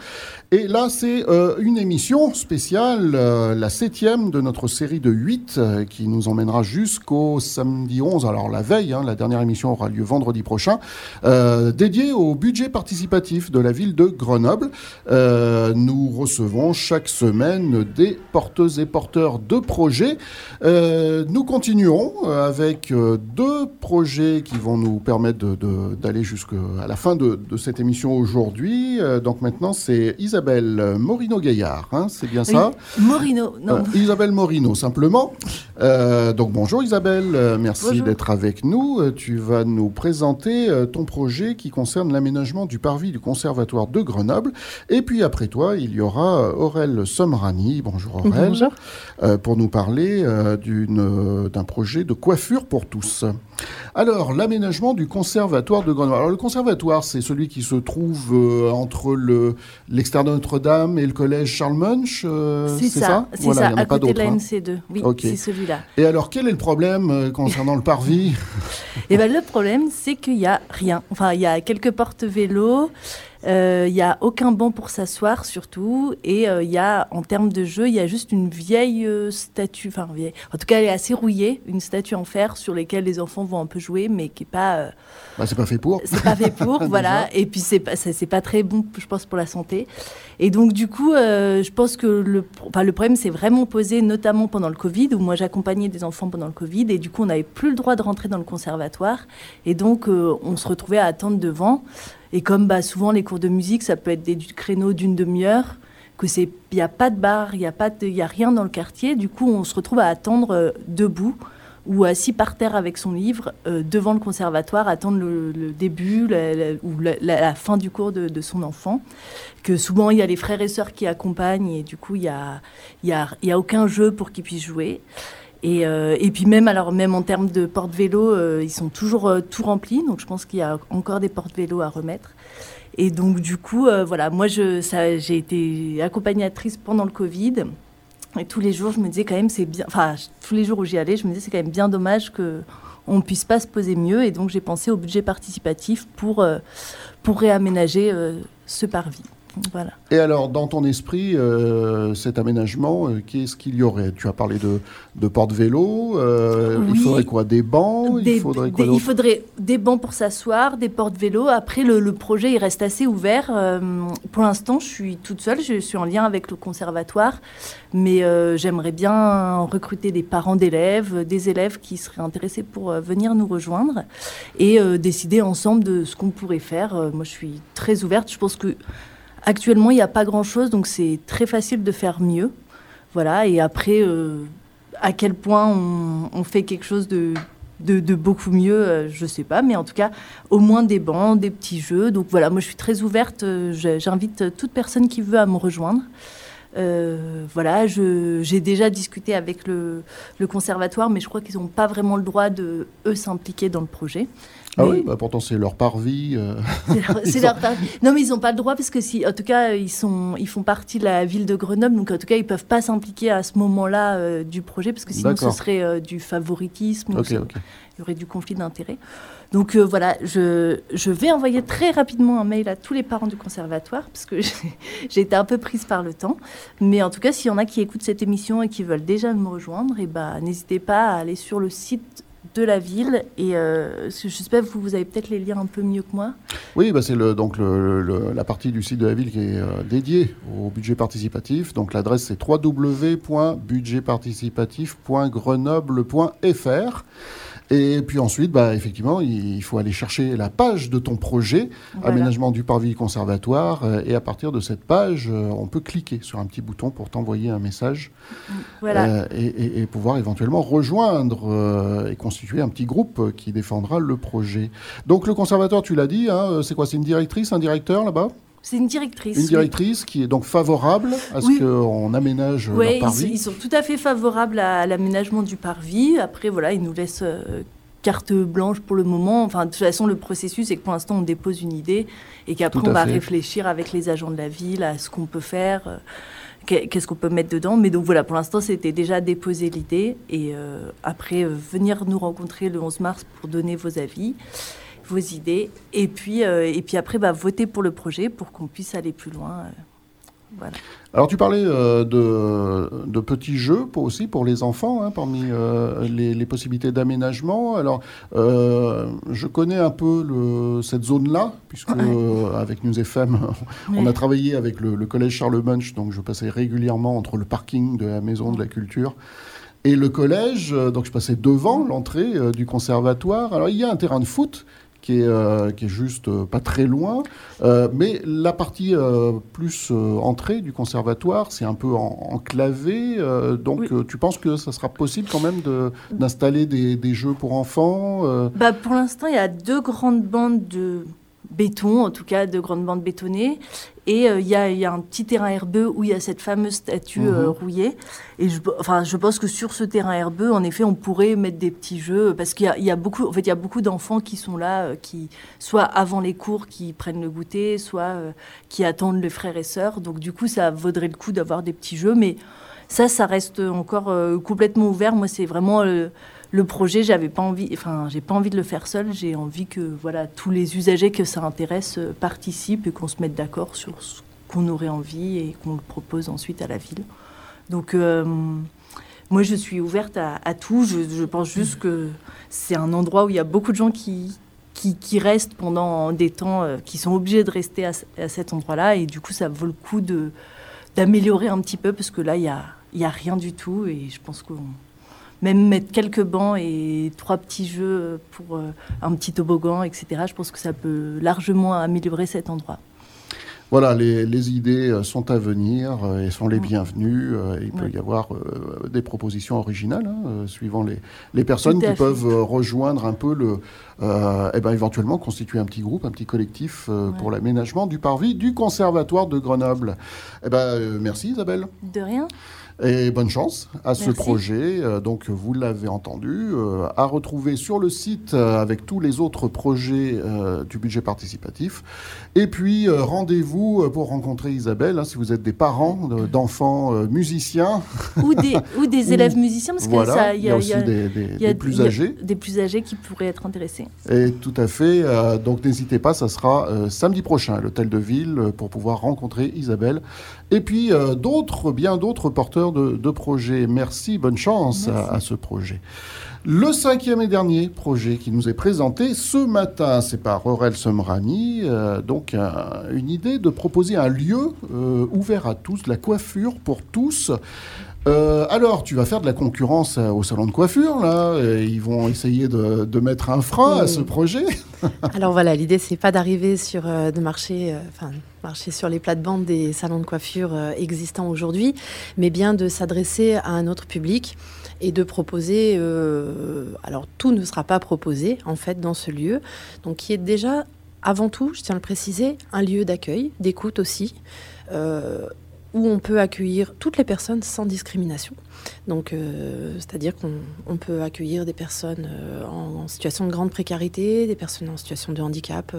Et là, c'est euh, une émission spéciale, euh, la septième de notre série de huit, qui nous emmènera jusqu'au samedi 11, alors la veille, hein, la dernière émission aura lieu vendredi prochain, dédiée au budget participatif de la ville de Grenoble. nous recevons chaque semaine des porteuses et porteurs de projets. Euh, nous continuons avec euh, deux projets qui vont nous permettre d'aller jusqu'à la fin de, cette émission aujourd'hui. Euh, donc maintenant, c'est Isabelle Morino-Gaillard, hein, c'est bien ça Morino, non. Isabelle Morino, simplement. donc bonjour Isabelle, merci d'être avec nous. Tu vas nous présenter ton projet qui concerne l'aménagement du parvis du Conservatoire de Grenoble. Et puis après toi, il y aura Aurel Somrani. Bonjour Aurel. Euh, pour nous parler euh, euh, d'un projet de coiffure pour tous. Alors, l'aménagement du conservatoire de Grenoble. Alors, le conservatoire, c'est celui qui se trouve entre l'externe de Notre-Dame et le collège Charles Munch. c'est ça, c'est ça, à côté de la MC2. Oui, c'est celui-là. Et alors, quel est le problème concernant le parvis? Eh bien, le problème, c'est qu'il n'y a rien. Enfin, il y a quelques portes vélos. Il euh, n'y a aucun banc pour s'asseoir surtout. Et il euh, y a, en termes de jeu, il y a juste une vieille euh, statue, enfin vieille, en tout cas elle est assez rouillée, une statue en fer sur laquelle les enfants vont un peu jouer, mais qui n'est pas... Bah, c'est pas fait pour. C'est pas fait pour, voilà. Et puis c'est pas, c'est pas très bon, je pense, pour la santé. Et donc du coup, je pense que le, enfin, le problème s'est vraiment posé, notamment pendant le Covid, où moi j'accompagnais des enfants pendant le Covid, et du coup on n'avait plus le droit de rentrer dans le conservatoire, et donc on se retrouvait à attendre devant. Et comme bah, souvent les cours de musique, ça peut être des créneaux d'une demi-heure, que c'est, il n'y a pas de bar, il n'y a pas, il a rien dans le quartier. Du coup, on se retrouve à attendre euh, debout ou assis par terre avec son livre euh, devant le conservatoire, attendre le, début ou la, fin du cours de, son enfant. Que souvent il y a les frères et sœurs qui accompagnent et du coup il n'y a, y a, y a aucun jeu pour qu'ils puissent jouer. Et, euh, et, puis même, alors même en termes de porte-vélo, euh, ils sont toujours euh, tout remplis. Donc je pense qu'il y a encore des porte-vélos à remettre. Et donc du coup, voilà, moi j'ai été accompagnatrice pendant le Covid. Et tous les jours, je me disais quand même, c'est bien. Enfin, tous les jours où j'y allais, je me disais c'est quand même bien dommage que on ne puisse pas se poser mieux. Et donc j'ai pensé au budget participatif pour pour réaménager ce parvis. Et alors, dans ton esprit, euh, cet aménagement, euh, qu'est-ce qu'il y aurait? Tu as parlé de, de porte-vélo. Euh, il faudrait quoi? Des bancs? Il faudrait quoi des, Il faudrait des bancs pour s'asseoir, des porte-vélo. Après, le, projet, il reste assez ouvert. pour l'instant, je suis toute seule. Je suis en lien avec le conservatoire. Mais j'aimerais bien recruter des parents d'élèves, des élèves qui seraient intéressés pour venir nous rejoindre et décider ensemble de ce qu'on pourrait faire. moi, je suis très ouverte. Je pense que Actuellement, il n'y a pas grand-chose, donc c'est très facile de faire mieux. Voilà, et après, euh, à quel point on, fait quelque chose de, beaucoup mieux, euh, je ne sais pas, mais en tout cas, au moins des bancs, des petits jeux. Donc voilà, moi je suis très ouverte, euh, j'invite toute personne qui veut à me rejoindre. voilà, j'ai déjà discuté avec le, le, conservatoire, mais je crois qu'ils n'ont pas vraiment le droit de, eux, s'impliquer dans le projet. Ah oui, bah pourtant c'est leur parvis. Euh. C'est leur parvis. Non, mais ils n'ont pas le droit parce que si, en tout cas, ils sont, ils font partie de la ville de Grenoble, donc en tout cas, ils peuvent pas s'impliquer à ce moment-là euh, du projet parce que sinon ce serait euh, du favoritisme. Il y aurait du conflit d'intérêts. Donc voilà, je, je, vais envoyer très rapidement un mail à tous les parents du conservatoire parce que j'ai été un peu prise par le temps. Mais en tout cas, s'il y en a qui écoutent cette émission et qui veulent déjà me rejoindre, et eh bah, n'hésitez pas à aller sur le site de la ville. Et euh, je sais pas, vous, vous avez peut-être les liens un peu mieux que moi. Oui, bah c'est donc la partie du site de la ville qui est euh, dédiée au budget participatif. Donc l'adresse c'est www.budgetparticipatif.grenoble.fr. Et puis ensuite, bah, effectivement, il faut aller chercher la page de ton projet, aménagement du parvis conservatoire. Euh, et à partir de cette page, euh, on peut cliquer sur un petit bouton pour t'envoyer un message euh, et, pouvoir éventuellement rejoindre et constituer un petit groupe qui défendra le projet. Donc le conservatoire, tu l'as dit, hein, c'est quoi C'est une directrice, un directeur là-bas? C'est une directrice. Une directrice qui est donc favorable à ce qu'on aménage le parvis. Ils, ils, sont tout à fait favorables à, l'aménagement du parvis. Après, voilà, ils nous laissent euh, carte blanche pour le moment. Enfin, de toute façon, le processus, c'est que pour l'instant, on dépose une idée et qu'après, on va réfléchir avec les agents de la ville à ce qu'on peut faire, euh, qu'est-ce qu'on peut mettre dedans. Mais donc voilà, pour l'instant, c'était déjà déposer l'idée et euh, après, euh, venir nous rencontrer le 11 mars pour donner vos avis vos idées et puis, et puis après bah, voter pour le projet pour qu'on puisse aller plus loin. Alors tu parlais euh, de, petits jeux pour, aussi pour les enfants, hein, parmi euh, les, possibilités d'aménagement. Alors euh, je connais un peu cette zone-là, puisque avec News FM, on a travaillé avec le, collège Charles Munch, donc je passais régulièrement entre le parking de la Maison de la Culture et le collège, donc je passais devant l'entrée du conservatoire. Alors il y a un terrain de foot qui est, euh, qui est juste euh, pas très loin. Euh, mais la partie plus entrée du conservatoire, c'est un peu enclavé. donc, tu penses que ça sera possible quand même d'installer des, des, jeux pour enfants bah, Pour l'instant, il y a deux grandes bandes de béton, en tout cas de grandes bandes bétonnées. Et euh, il y, a un petit terrain herbeux où il y a cette fameuse statue euh, mhm. rouillée. Et je, enfin, je pense que sur ce terrain herbeux, en effet, on pourrait mettre des petits jeux parce qu'il y, a beaucoup, en fait, il y a beaucoup d'enfants qui sont là, euh, qui soit avant les cours, qui prennent le goûter, soit qui attendent les frères et sœurs. Donc du coup, ça vaudrait le coup d'avoir des petits jeux, mais ça, ça reste encore complètement ouvert. Moi, c'est vraiment le projet, j'avais pas envie, enfin, j'ai pas envie de le faire seul. J'ai envie que voilà tous les usagers que ça intéresse euh, participent et qu'on se mette d'accord sur ce qu'on aurait envie et qu'on le propose ensuite à la ville. Donc euh, moi, je suis ouverte à, tout. Je, pense juste que c'est un endroit où il y a beaucoup de gens qui, qui, restent pendant des temps, euh, qui sont obligés de rester à, cet endroit-là. Et du coup, ça vaut le coup de, d'améliorer un petit peu parce que là, il n'y a, y a rien du tout. Et je pense qu'on même mettre quelques bancs et trois petits jeux pour euh, un petit toboggan, etc. Je pense que ça peut largement améliorer cet endroit. Voilà, les, idées euh, sont à venir euh, et sont les bienvenues. Il peut y avoir des propositions originales, hein, suivant les, les personnes qui peuvent rejoindre un peu le, et ben éventuellement constituer un petit groupe, un petit collectif pour l'aménagement du parvis du Conservatoire de Grenoble. Eh ben, merci Isabelle. De rien. Et bonne chance à ce projet. Euh, donc, vous l'avez entendu, euh, à retrouver sur le site euh, avec tous les autres projets du budget participatif. Et puis, rendez-vous pour rencontrer Isabelle, hein, si vous êtes des parents d'enfants musiciens. Ou des, ou des élèves musiciens, parce qu'il y, a aussi des, plus âgés. Des plus âgés qui pourraient être intéressés. Et tout à fait. donc, n'hésitez pas, ça sera samedi prochain à l'Hôtel de Ville pour pouvoir rencontrer Isabelle. Et puis, d'autres, bien d'autres porteurs de, projets. Merci, bonne chance à, ce projet. Le cinquième et dernier projet qui nous est présenté ce matin, c'est par Aurel Somrani, euh, donc une idée de proposer un lieu euh, ouvert à tous, de la coiffure pour tous. Euh, alors, tu vas faire de la concurrence au salon de coiffure, là. ils vont essayer de, mettre un frein à ce projet. alors voilà, l'idée, c'est pas d'arriver sur, de marcher, enfin, marcher sur les plates-bandes des salons de coiffure existants aujourd'hui, mais bien de s'adresser à un autre public et de proposer. Euh, alors tout ne sera pas proposé en fait dans ce lieu, donc qui est déjà avant tout, je tiens à le préciser, un lieu d'accueil, d'écoute aussi. Euh, où on peut accueillir toutes les personnes sans discrimination. Donc, euh, c'est-à-dire qu'on peut accueillir des personnes en, situation de grande précarité, des personnes en situation de handicap,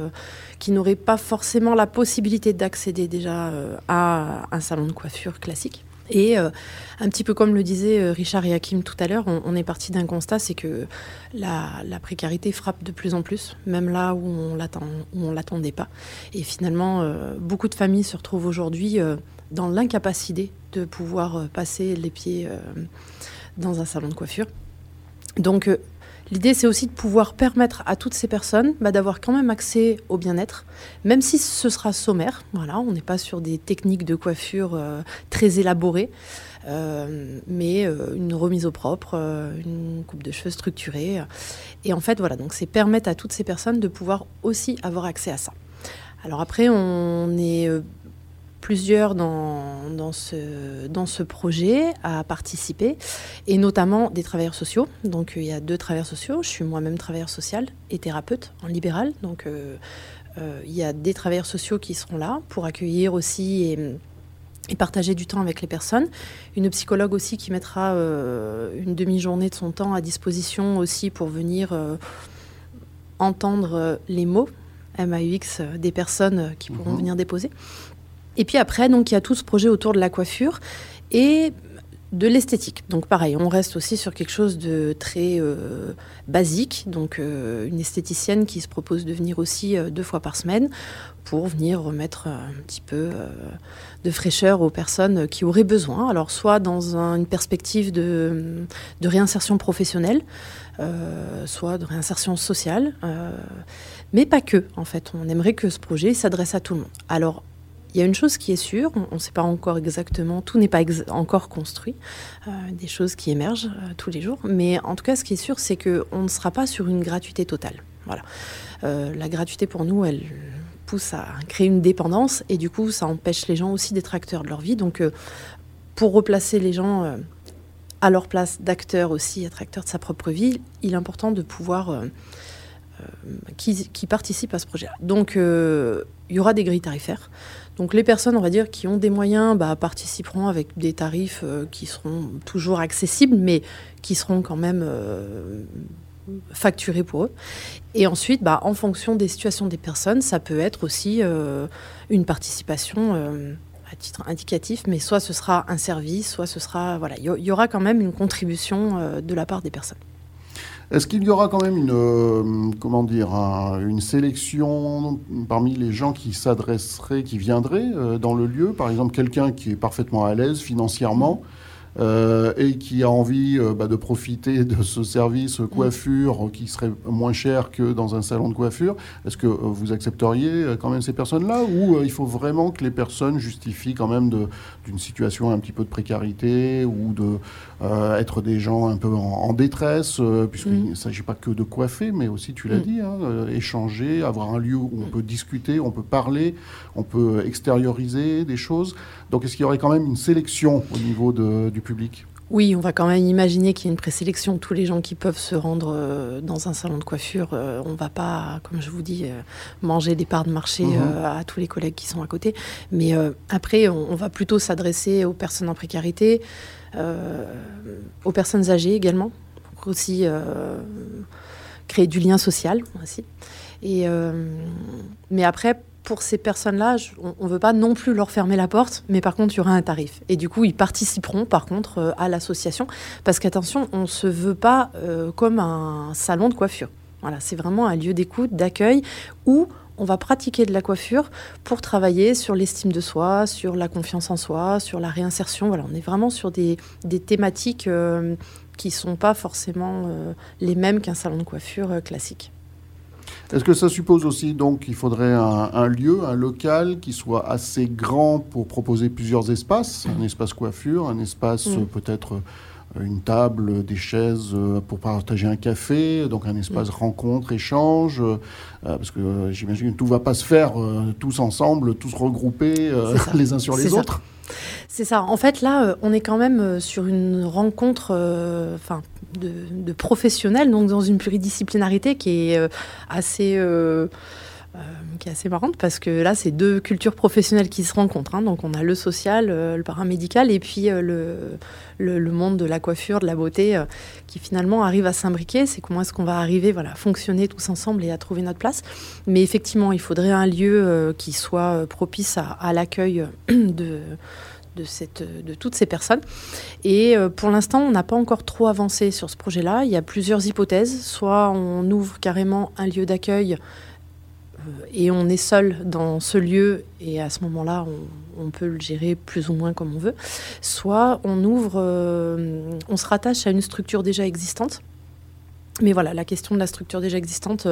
qui n'auraient pas forcément la possibilité d'accéder déjà à un salon de coiffure classique. Et euh, un petit peu comme le disait euh, Richard et Hakim tout à l'heure, on, est parti d'un constat, c'est que la, précarité frappe de plus en plus, même là où on ne l'attendait pas. Et finalement, euh, beaucoup de familles se retrouvent aujourd'hui dans l'incapacité de pouvoir passer les pieds dans un salon de coiffure. Donc L'idée, c'est aussi de pouvoir permettre à toutes ces personnes bah, d'avoir quand même accès au bien-être, même si ce sera sommaire. Voilà, on n'est pas sur des techniques de coiffure euh, très élaborées, euh, mais euh, une remise au propre, une coupe de cheveux structurée. Et en fait, voilà, donc c'est permettre à toutes ces personnes de pouvoir aussi avoir accès à ça. Alors après, on est plusieurs dans, dans, ce, dans ce projet à participer, et notamment des travailleurs sociaux. Donc il y a deux travailleurs sociaux. Je suis moi-même travailleur social et thérapeute en libéral. Donc euh, euh, il y a des travailleurs sociaux qui seront là pour accueillir aussi et et partager du temps avec les personnes. Une psychologue aussi qui mettra une demi-journée de son temps à disposition aussi pour venir entendre les mots MAUX des personnes qui pourront mhm. venir déposer. Et puis après, donc, il y a tout ce projet autour de la coiffure et de l'esthétique. Donc pareil, on reste aussi sur quelque chose de très euh, basique. Donc euh, une esthéticienne qui se propose de venir aussi euh, deux fois par semaine pour venir remettre un petit peu de fraîcheur aux personnes qui auraient besoin. Alors soit dans une perspective de, de, réinsertion professionnelle, soit de réinsertion sociale, mais pas que en fait. On aimerait que ce projet s'adresse à tout le monde. Alors il y a une chose qui est sûre, on ne sait pas encore exactement, tout n'est pas encore construit, euh, des choses qui émergent euh, tous les jours, mais en tout cas, ce qui est sûr, c'est qu'on ne sera pas sur une gratuité totale. Voilà. Euh, la gratuité pour nous, elle pousse à créer une dépendance et du coup, ça empêche les gens aussi d'être acteurs de leur vie. Donc, pour replacer les gens à leur place d'acteurs aussi, être acteur de sa propre vie, il est important de pouvoir qui, participent à ce projet-là. Donc, il y aura des grilles tarifaires. Donc les personnes, on va qui ont des moyens, bah, participeront avec des tarifs euh, qui seront toujours accessibles, mais qui seront quand même euh, facturés pour eux. Et ensuite, bah, en fonction des situations des personnes, ça peut être aussi euh, une participation à titre indicatif, mais soit ce sera un service, soit ce sera... Voilà, il y, aura quand même une contribution de la part des personnes. Est-ce qu'il y aura quand même une, euh, comment une sélection parmi les gens qui s'adresseraient, qui viendraient euh, dans le lieu? Par exemple, quelqu'un qui est parfaitement à l'aise financièrement euh, et qui a envie bah, de profiter de ce service coiffure qui serait moins cher que dans un salon de coiffure, est-ce que vous accepteriez quand même ces personnes-là? Ou il faut vraiment que les personnes justifient quand même d'une situation un petit peu de précarité ou de être des gens un peu en, détresse, puisqu'il ne s'agit pas que de coiffer, mais aussi, tu l'as dit, hein, échanger, avoir un lieu où on peut discuter, on peut parler, on peut extérioriser des choses. Donc est-ce qu'il y aurait quand même une sélection au niveau du public? Oui, on va quand même imaginer qu'il y a une présélection. Tous les gens qui peuvent se rendre euh, dans un salon de coiffure, euh, on ne va pas, comme je vous dis, euh, manger des parts de marché mhm. à tous les collègues qui sont à côté. Mais après, on, va plutôt s'adresser aux personnes en précarité, aux personnes âgées également, pour aussi créer du lien social aussi. Et, mais après, pour ces personnes-là, on ne veut pas non plus leur fermer la porte, mais par contre, il y aura un tarif. Et du coup, ils participeront, par contre, euh, à l'association. Parce qu'attention, on ne se veut pas euh, comme un salon de coiffure. Voilà, c'est vraiment un lieu d'écoute, d'accueil, où on va pratiquer de la coiffure pour travailler sur l'estime de soi, sur la confiance en soi, sur la réinsertion. Voilà, on est vraiment sur des, thématiques euh, qui ne sont pas forcément les mêmes qu'un salon de coiffure classique. Est-ce que ça suppose aussi donc qu'il faudrait un, lieu, un local qui soit assez grand pour proposer plusieurs espaces, un espace coiffure, un espace mm. peut-être euh, une table, des chaises euh, pour partager un café, donc un espace rencontre, échange, euh, parce que j'imagine que tout ne va pas se faire tous ensemble, tous regroupés les uns sur les autres. C'est ça. En fait, là, on est quand même sur une rencontre, enfin, de, professionnels, donc dans une pluridisciplinarité qui est euh, assez euh, euh, qui est assez marrante parce que là, c'est deux cultures professionnelles qui se rencontrent. Hein. Donc, on a le social, le paramédical et puis le, le, monde de la coiffure, de la beauté qui finalement arrive à s'imbriquer. C'est comment est-ce qu'on va arriver voilà, à fonctionner tous ensemble et à trouver notre place. Mais effectivement, il faudrait un lieu qui soit propice à l'accueil de toutes ces personnes. Et euh, pour l'instant, on n'a pas encore trop avancé sur ce projet-là. Il y a plusieurs hypothèses. Soit on ouvre carrément un lieu d'accueil euh, et on est seul dans ce lieu et à ce moment-là, on, peut le gérer plus ou moins comme on veut. Soit on ouvre, euh, on se rattache à une structure déjà existante. Mais voilà, la question de la structure déjà existante,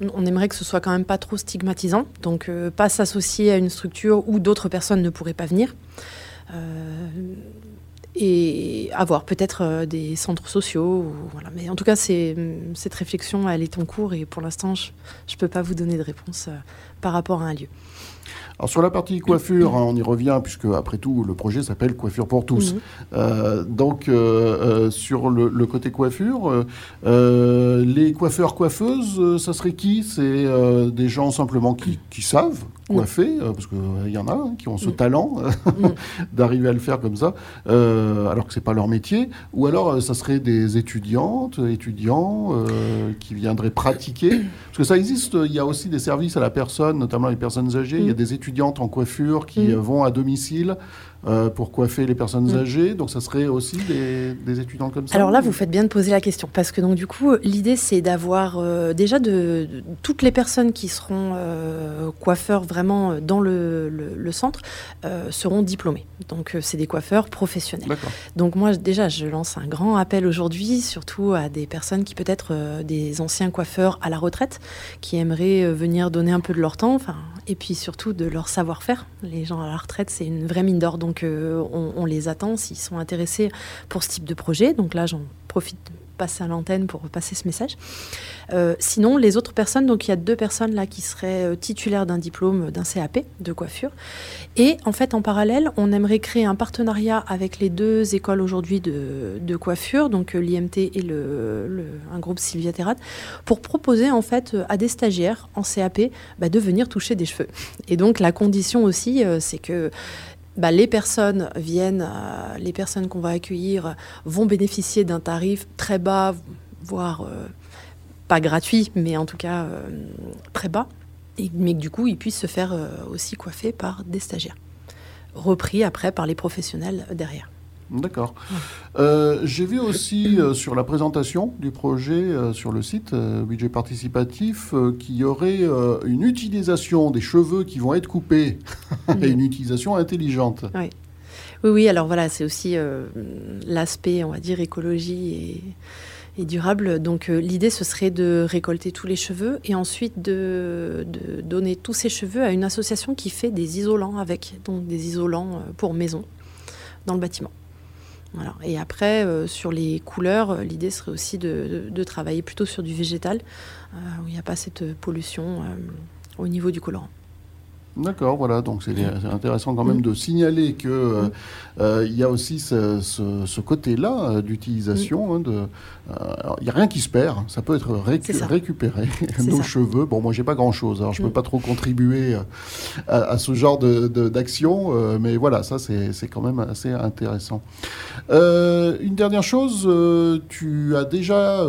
on aimerait que ce soit quand même pas trop stigmatisant, donc euh, pas s'associer à une structure où d'autres personnes ne pourraient pas venir. Euh, et avoir peut-être des centres sociaux. Mais en tout cas, c'est, cette réflexion, elle est en cours et pour l'instant, je ne peux pas vous donner de réponse par rapport à un lieu. Alors sur la partie coiffure, hein, on y revient puisque après tout le projet s'appelle Coiffure pour tous. Mhm. Euh, donc euh, euh, sur le, côté coiffure, les coiffeurs coiffeuses, ça serait qui? C'est des gens simplement qui, qui savent coiffer, parce qu'il y en a hein, qui ont ce talent d'arriver à le faire comme ça, alors que c'est pas leur métier. Ou alors ça serait des étudiantes, étudiants qui viendraient pratiquer, parce que ça existe. Il y a aussi des services à la personne, notamment les personnes âgées. Il y a des étudiantes en coiffure qui mm. vont à domicile euh, pour coiffer les personnes mm. âgées. Donc, ça serait aussi des, étudiants comme ça. Alors là, vous faites bien de poser la question parce que donc du coup, l'idée c'est d'avoir euh, déjà de, toutes les personnes qui seront euh, coiffeurs vraiment dans le, le, centre seront diplômés. Donc, c'est des coiffeurs professionnels. Donc moi, déjà, je lance un grand appel aujourd'hui, surtout à des personnes qui peut-être des anciens coiffeurs à la retraite, qui aimeraient venir donner un peu de leur temps, enfin, et puis surtout de leur savoir-faire. Les gens à la retraite, c'est une vraie mine d'or. Donc euh, on, les attend s'ils sont intéressés pour ce type de projet. Donc là, j'en profite passer à l'antenne pour passer ce message. Euh, sinon, les autres personnes, donc il y a deux personnes là qui seraient euh, titulaires d'un diplôme d'un CAP de coiffure. Et en fait, en parallèle, on aimerait créer un partenariat avec les deux écoles aujourd'hui de, coiffure, donc l'IMT et le, un groupe Sylvia Terrat, pour proposer en fait à des stagiaires en CAP bah, de venir toucher des cheveux. Et donc la condition aussi, c'est que bah, les personnes viennent, euh, les personnes qu'on va accueillir vont bénéficier d'un tarif très bas, voire euh, pas gratuit, mais en tout cas euh, très bas, mais que du coup ils puissent se faire aussi coiffer par des stagiaires, repris après par les professionnels derrière. D'accord. Euh, j'ai vu aussi euh, sur la présentation du projet euh, sur le site budget participatif qu'il y aurait une utilisation des cheveux qui vont être coupés et une utilisation intelligente. Oui, oui, oui alors voilà, c'est aussi l'aspect, on va dire, écologie et, durable. Donc l'idée, ce serait de récolter tous les cheveux et ensuite de, de, donner tous ces cheveux à une association qui fait des isolants avec, donc des isolants pour maison dans le bâtiment. Et après, euh, sur les couleurs, euh, l'idée serait aussi de, travailler plutôt sur du végétal, euh, où il n'y a pas cette pollution au niveau du colorant. D'accord, voilà, donc c'est intéressant quand même de signaler qu'il euh, euh, y a aussi ce, côté-là d'utilisation. Hein, il n'y a rien qui se perd, ça peut être récupéré. Nos cheveux, bon, moi j'ai pas grand-chose, alors je ne peux mm. pas trop contribuer à, ce genre d'action, mais voilà, ça c'est quand même assez intéressant. une dernière chose, tu as déjà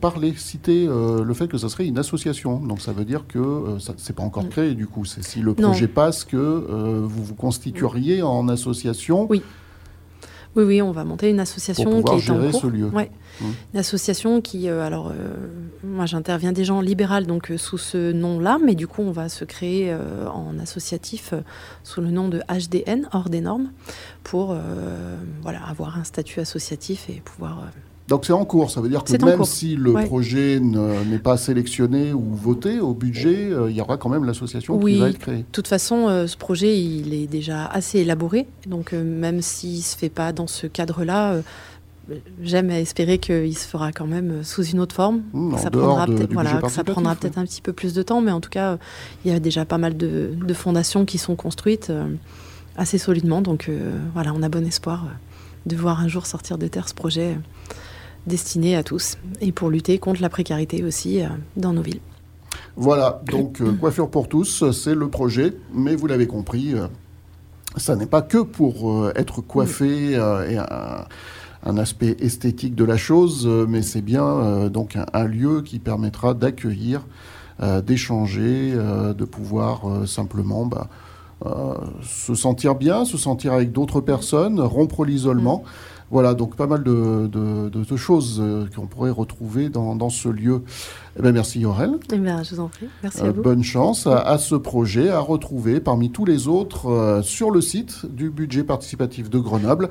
parlé, cité le fait que ça serait une association, donc ça veut dire que ça c'est pas encore mm. créé du coup, c'est si le je passe que euh, vous vous constitueriez en association. Oui. Oui, oui, on va monter une association qui est en cours. ce lieu. Ouais. Hum. Une association qui, euh, alors, euh, moi j'interviens déjà en libéral, donc sous ce nom-là, mais du coup on va se créer en associatif sous le nom de HDN, hors des normes, pour voilà, avoir un statut associatif et pouvoir donc c'est en cours, ça veut dire que même si le projet n'est pas sélectionné ou voté au budget, euh, il y aura quand même l'association qui va être créée. De toute façon, euh, ce projet, il est déjà assez élaboré. Donc euh, même s'il ne se fait pas dans ce cadre-là, j'aime espérer qu'il se fera quand même sous une autre forme. Mmh, ça prendra peut-être voilà, prendra peut-être un petit peu plus de temps, mais en tout cas, il y a déjà pas mal de, de fondations qui sont construites assez solidement. Donc voilà, on a bon espoir de voir un jour sortir de terre ce projet destiné à tous et pour lutter contre la précarité aussi euh, dans nos villes. Voilà, donc euh, Coiffure pour tous, c'est le projet, mais vous l'avez compris, euh, ça n'est pas que pour être coiffé et un, aspect esthétique de la chose, mais c'est bien donc un, lieu qui permettra d'accueillir, d'échanger, de pouvoir simplement bah, se sentir bien, se sentir avec d'autres personnes, rompre l'isolement. Voilà, donc pas mal de, choses qu'on pourrait retrouver dans, dans ce lieu. Eh bien, merci Aurel. Eh bien, je vous en prie. Merci à vous. Bonne chance à, ce projet à retrouver parmi tous les autres sur le site du budget participatif de Grenoble.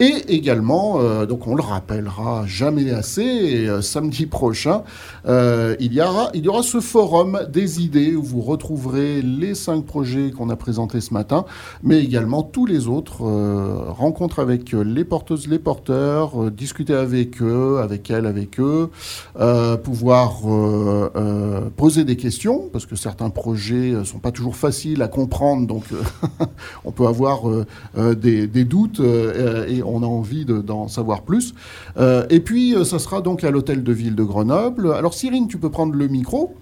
Et également, donc on le rappellera jamais assez, samedi prochain, il, y aura, il y aura ce forum des idées où vous retrouverez les cinq projets qu'on a présentés ce matin, mais également tous les autres rencontres avec les porteuses, les porteurs, discuter avec eux, avec elles, avec eux, pouvoir euh, euh, poser des questions, parce que certains projets ne sont pas toujours faciles à comprendre, donc euh, on peut avoir des, doutes et on a envie d'en savoir plus. et puis, ça sera donc à l'hôtel de ville de Grenoble. Alors, Cyrine, tu peux prendre le micro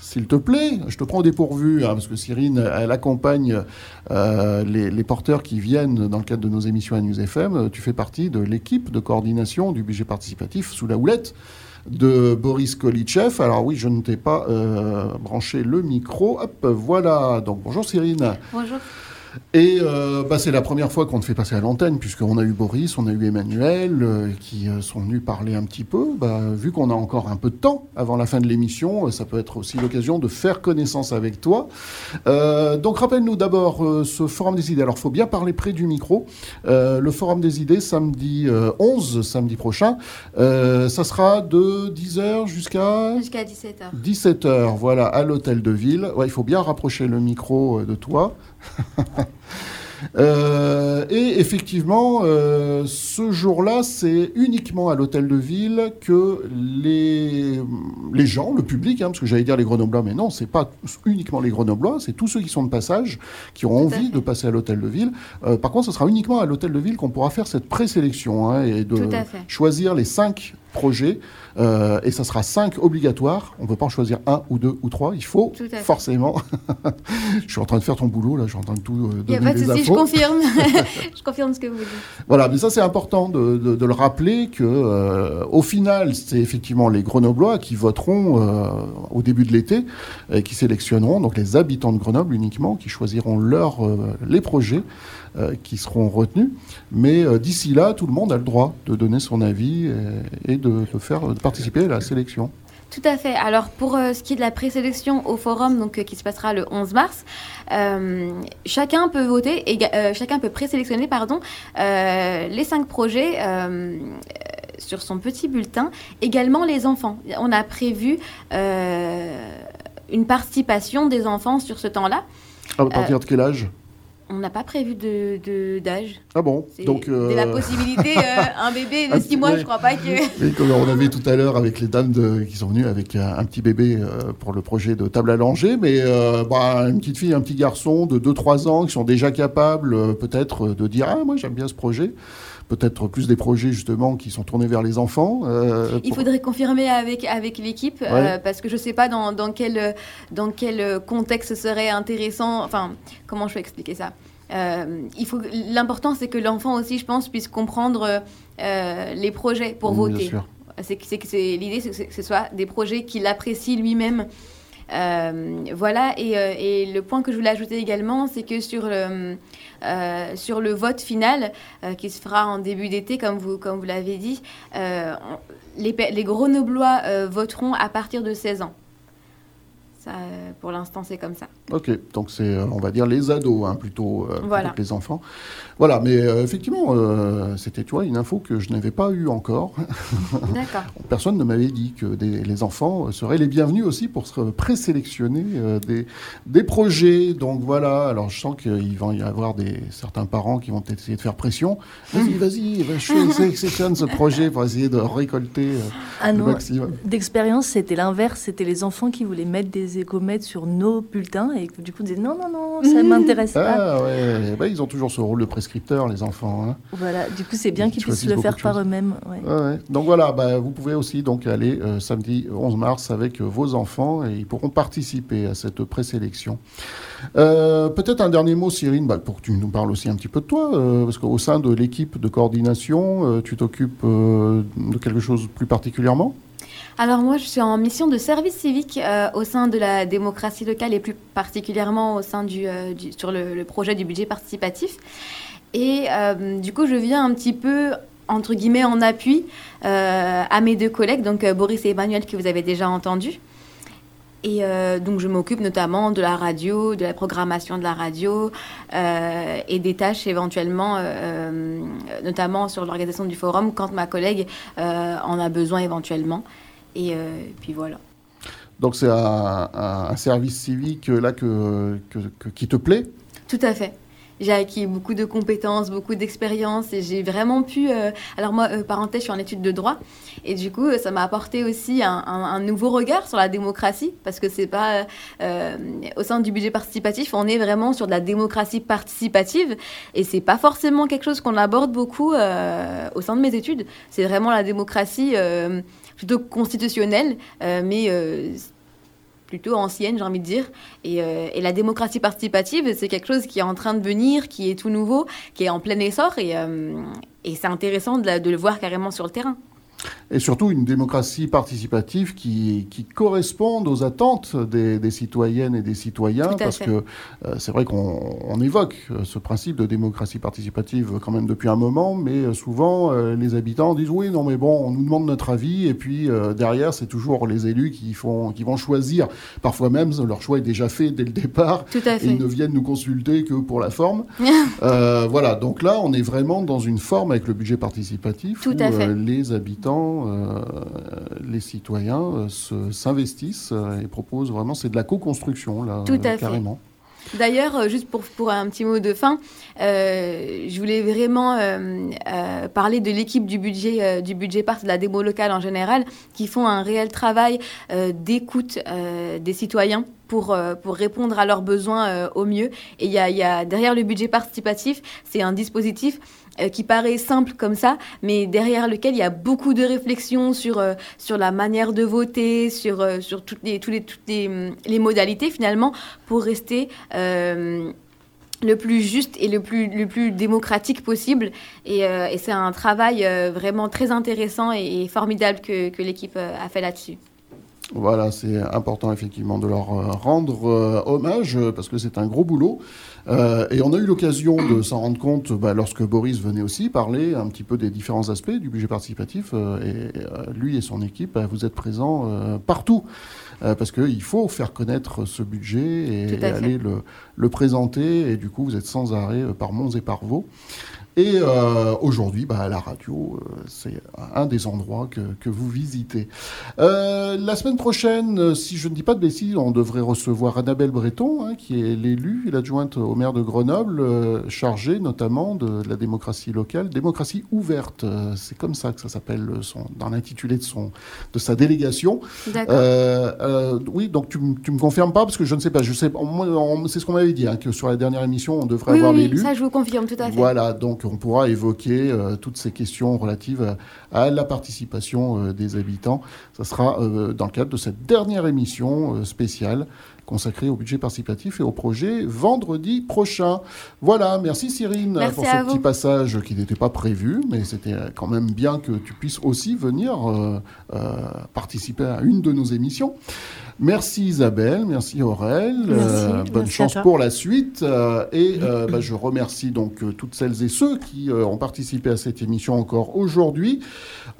s'il te plaît, je te prends dépourvu, hein, parce que Cyrine, elle accompagne les, les, porteurs qui viennent dans le cadre de nos émissions à News FM. Tu fais partie de l'équipe de coordination du budget participatif sous la houlette de Boris Kolitchev. Alors oui, je ne t'ai pas euh, branché le micro. Hop, voilà. Donc bonjour Cyrine. Bonjour. Et euh, bah, c'est la première fois qu'on te fait passer à l'antenne, puisqu'on a eu Boris, on a eu Emmanuel, euh, qui euh, sont venus parler un petit peu. Bah, vu qu'on a encore un peu de temps avant la fin de l'émission, ça peut être aussi l'occasion de faire connaissance avec toi. donc rappelle-nous d'abord ce Forum des idées. Alors il faut bien parler près du micro. le Forum des idées, samedi 11, samedi prochain, ça sera de 10h jusqu'à... Jusqu'à 17h. 17h, voilà, à l'hôtel de ville. Ouais, il faut bien rapprocher le micro de toi. Euh, et effectivement, euh, ce jour-là, c'est uniquement à l'hôtel de ville que les, les gens, le public, hein, parce que j'allais dire les Grenoblois, mais non, c'est pas uniquement les Grenoblois, c'est tous ceux qui sont de passage, qui ont envie de passer à l'hôtel de ville. Euh, par contre, ce sera uniquement à l'hôtel de ville qu'on pourra faire cette présélection hein, et de choisir les cinq projets euh, et ça sera 5 obligatoires. On ne peut pas en choisir un ou deux ou trois. Il faut forcément. je suis en train de faire ton boulot, là, je suis en train de tout euh, Il n'y a pas de souci, je confirme. je confirme ce que vous dites. Voilà, mais ça, c'est important de, de, le rappeler que, euh, au final, c'est effectivement les Grenoblois qui voteront au début de l'été et qui sélectionneront, donc les habitants de Grenoble uniquement, qui choisiront leur, les projets. Euh, qui seront retenus. Mais euh, d'ici là, tout le monde a le droit de donner son avis et, de, faire participer à la sélection. Tout à fait. Alors pour euh, ce qui est de la présélection au forum, donc qui se passera le 11 mars, chacun peut voter et chacun peut présélectionner pardon les cinq projets. sur son petit bulletin, également les enfants. On a prévu une participation des enfants sur ce temps-là. À partir de quel âge? On n'a pas prévu d'âge. De, d'âge. ah bon Donc euh... la possibilité, euh, un bébé de 6 mois, je crois pas que. Oui, comme on avait tout à l'heure avec les dames de, qui sont venues avec un, petit bébé euh, pour le projet de table à langer, mais bah, une petite fille, un petit garçon de 2-3 ans qui sont déjà capables peut-être de dire Ah, moi j'aime bien ce projet peut-être plus des projets justement qui sont tournés vers les enfants. Euh, Il faudrait confirmer avec, avec l'équipe, euh, parce que je ne sais pas dans, dans, quel, dans quel contexte serait intéressant, enfin, comment je peux expliquer ça? Euh, il faut l'important c'est que l'enfant aussi je pense puisse comprendre les projets pour voter. c'est l'idée c'est que ce soit des projets qu'il apprécie lui-même voilà, euh, et, le point que je voulais ajouter également, c'est que sur le, euh, le vote final, qui se fera en début d'été, comme vous, comme vous l'avez dit, les, les Grenoblois voteront à partir de 16 ans. Euh, pour l'instant, c'est comme ça. Ok, donc c'est, euh, on va dire, les ados, hein, plutôt, euh, que les enfants. Voilà, mais effectivement, c'était, tu vois, une info que je n'avais pas eue encore. D'accord. Personne ne m'avait dit que les enfants seraient les bienvenus aussi pour se présélectionner des, des projets. Donc voilà, alors je sens qu'il va y avoir des, certains parents qui vont essayer de faire pression. Vas-y, vas-y, je sélectionne ce projet pour essayer de récolter ah le maximum. D'expérience, c'était l'inverse, c'était les enfants qui voulaient mettre des écomètres sur nos bulletins et que du coup, on disait non, non, non, ça ne m'intéresse pas. Ah ouais, bah, ils ont toujours ce rôle de prescripteur, les enfants. Hein. Voilà, du coup, c'est bien qu'ils puissent le faire par eux-mêmes. Ouais. Donc voilà, bah, vous pouvez aussi donc aller euh, samedi 11 mars avec euh, vos enfants et ils pourront participer à cette présélection. Euh, peut-être un dernier mot, Cyrine, bah, pour que tu nous parles aussi un petit peu de toi, parce qu'au sein de l'équipe de coordination, tu t'occupes de quelque chose plus particulièrement? Alors moi, je suis en mission de service civique euh, au sein de la démocratie locale et plus particulièrement au sein du, euh, sur le, projet du budget participatif. Et euh, du coup, je viens un petit peu entre guillemets en appui à mes deux collègues, donc Boris et Emmanuel que vous avez déjà entendus. Et donc je m'occupe notamment de la radio, de la programmation de la radio et des tâches éventuellement, notamment sur l'organisation du forum quand ma collègue en a besoin éventuellement. Et puis voilà. Donc c'est un, service civique là que, qui te plaît? Tout à fait. J'ai acquis beaucoup de compétences, beaucoup d'expérience et j'ai vraiment pu. Euh, alors moi, euh, parenthèse, je suis en études de droit et du coup, ça m'a apporté aussi un, nouveau regard sur la démocratie parce que c'est pas euh, au sein du budget participatif, on est vraiment sur de la démocratie participative et c'est pas forcément quelque chose qu'on aborde beaucoup au sein de mes études. C'est vraiment la démocratie plutôt constitutionnelle, mais plutôt ancienne, j'ai envie de dire. Euh, et, la démocratie participative, c'est quelque chose qui est en train de venir, qui est tout nouveau, qui est en plein essor, et, euh, c'est intéressant de, le voir carrément sur le terrain et surtout une démocratie participative qui, qui corresponde aux attentes des, citoyennes et des citoyens, parce que euh, c'est vrai qu'on évoque euh, ce principe de démocratie participative quand même depuis un moment, mais euh, souvent les habitants disent oui, non mais bon, on nous demande notre avis, et puis derrière c'est toujours les élus qui, font, qui vont choisir, parfois même leur choix est déjà fait dès le départ, et ils ne viennent nous consulter que pour la forme. voilà, donc là on est vraiment dans une forme avec le budget participatif Tout où les habitants euh, les citoyens euh, s'investissent euh, et proposent vraiment, c'est de la co-construction, là, Tout à carrément. D'ailleurs, juste pour, pour, un petit mot de fin, je voulais vraiment parler de l'équipe du budget, du budget part de la démo locale en général, qui font un réel travail d'écoute des citoyens pour, pour répondre à leurs besoins au mieux. Et il y a, y a, derrière le budget participatif, c'est un dispositif euh, qui paraît simple comme ça, mais derrière lequel il y a beaucoup de réflexions sur, euh, sur la manière de voter, sur, euh, sur toutes, les, toutes, toutes les, modalités finalement, pour rester le plus juste et le plus, le plus démocratique possible. Et, c'est un travail vraiment très intéressant et, formidable que l'équipe a fait là-dessus. Voilà, c'est important effectivement de leur rendre hommage parce que c'est un gros boulot. Euh, et on a eu l'occasion de s'en rendre compte bah, lorsque Boris venait aussi parler un petit peu des différents aspects du budget participatif. Euh, et euh, lui et son équipe, bah, vous êtes présents partout. parce qu'il faut faire connaître ce budget et, aller le, le, présenter. Et du coup, vous êtes sans arrêt par Mons et par Vaux. Et euh, aujourd'hui, bah, la radio, euh, c'est un des endroits que, que vous visitez. Euh, la semaine prochaine, si je ne dis pas de bêtises, on devrait recevoir Annabelle Breton, hein, qui est l'élue, l'adjointe au maire de Grenoble, chargée notamment de, la démocratie locale, démocratie ouverte. c'est comme ça que ça s'appelle dans l'intitulé de, son, de sa délégation. oui, donc tu, tu me confirmes pas, parce que je ne sais pas. Je sais, c'est ce qu'on m'avait dit, hein, que sur la dernière émission, on devrait avoir oui, l'élu. Ça, je vous confirme tout à fait. Voilà, donc on pourra évoquer euh, toutes ces questions relatives à, la participation euh, des habitants. Ça sera euh, dans le cadre de cette dernière émission spéciale consacrée au budget participatif et au projet vendredi prochain. Voilà, merci Cyrine pour ce petit passage qui n'était pas prévu, mais c'était quand même bien que tu puisses aussi venir participer à une de nos émissions. Merci Isabelle, merci Aurel, euh, bonne chance pour la suite. Euh, et euh, bah, je remercie donc toutes celles et ceux qui ont participé à cette émission encore aujourd'hui.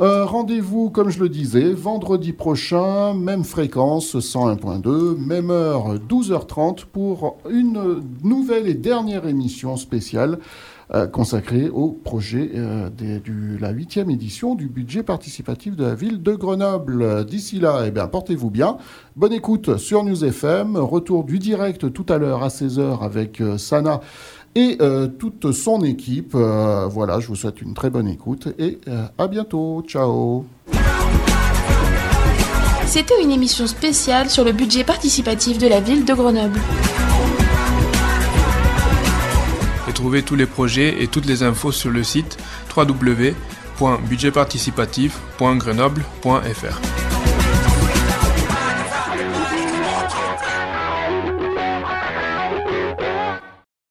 Rendez-vous, comme je le disais, vendredi prochain, même fréquence 101.2, même heure 12h30 pour une nouvelle et dernière émission spéciale consacré au projet euh, de la huitième édition du budget participatif de la ville de Grenoble. D'ici là, eh bien, portez-vous bien. Bonne écoute sur News FM. Retour du direct tout à l'heure à 16h avec euh, Sana et toute son équipe. voilà, je vous souhaite une très bonne écoute et à bientôt. Ciao. C'était une émission spéciale sur le budget participatif de la ville de Grenoble. Retrouvez tous les projets et toutes les infos sur le site www.budgetparticipatif.grenoble.fr.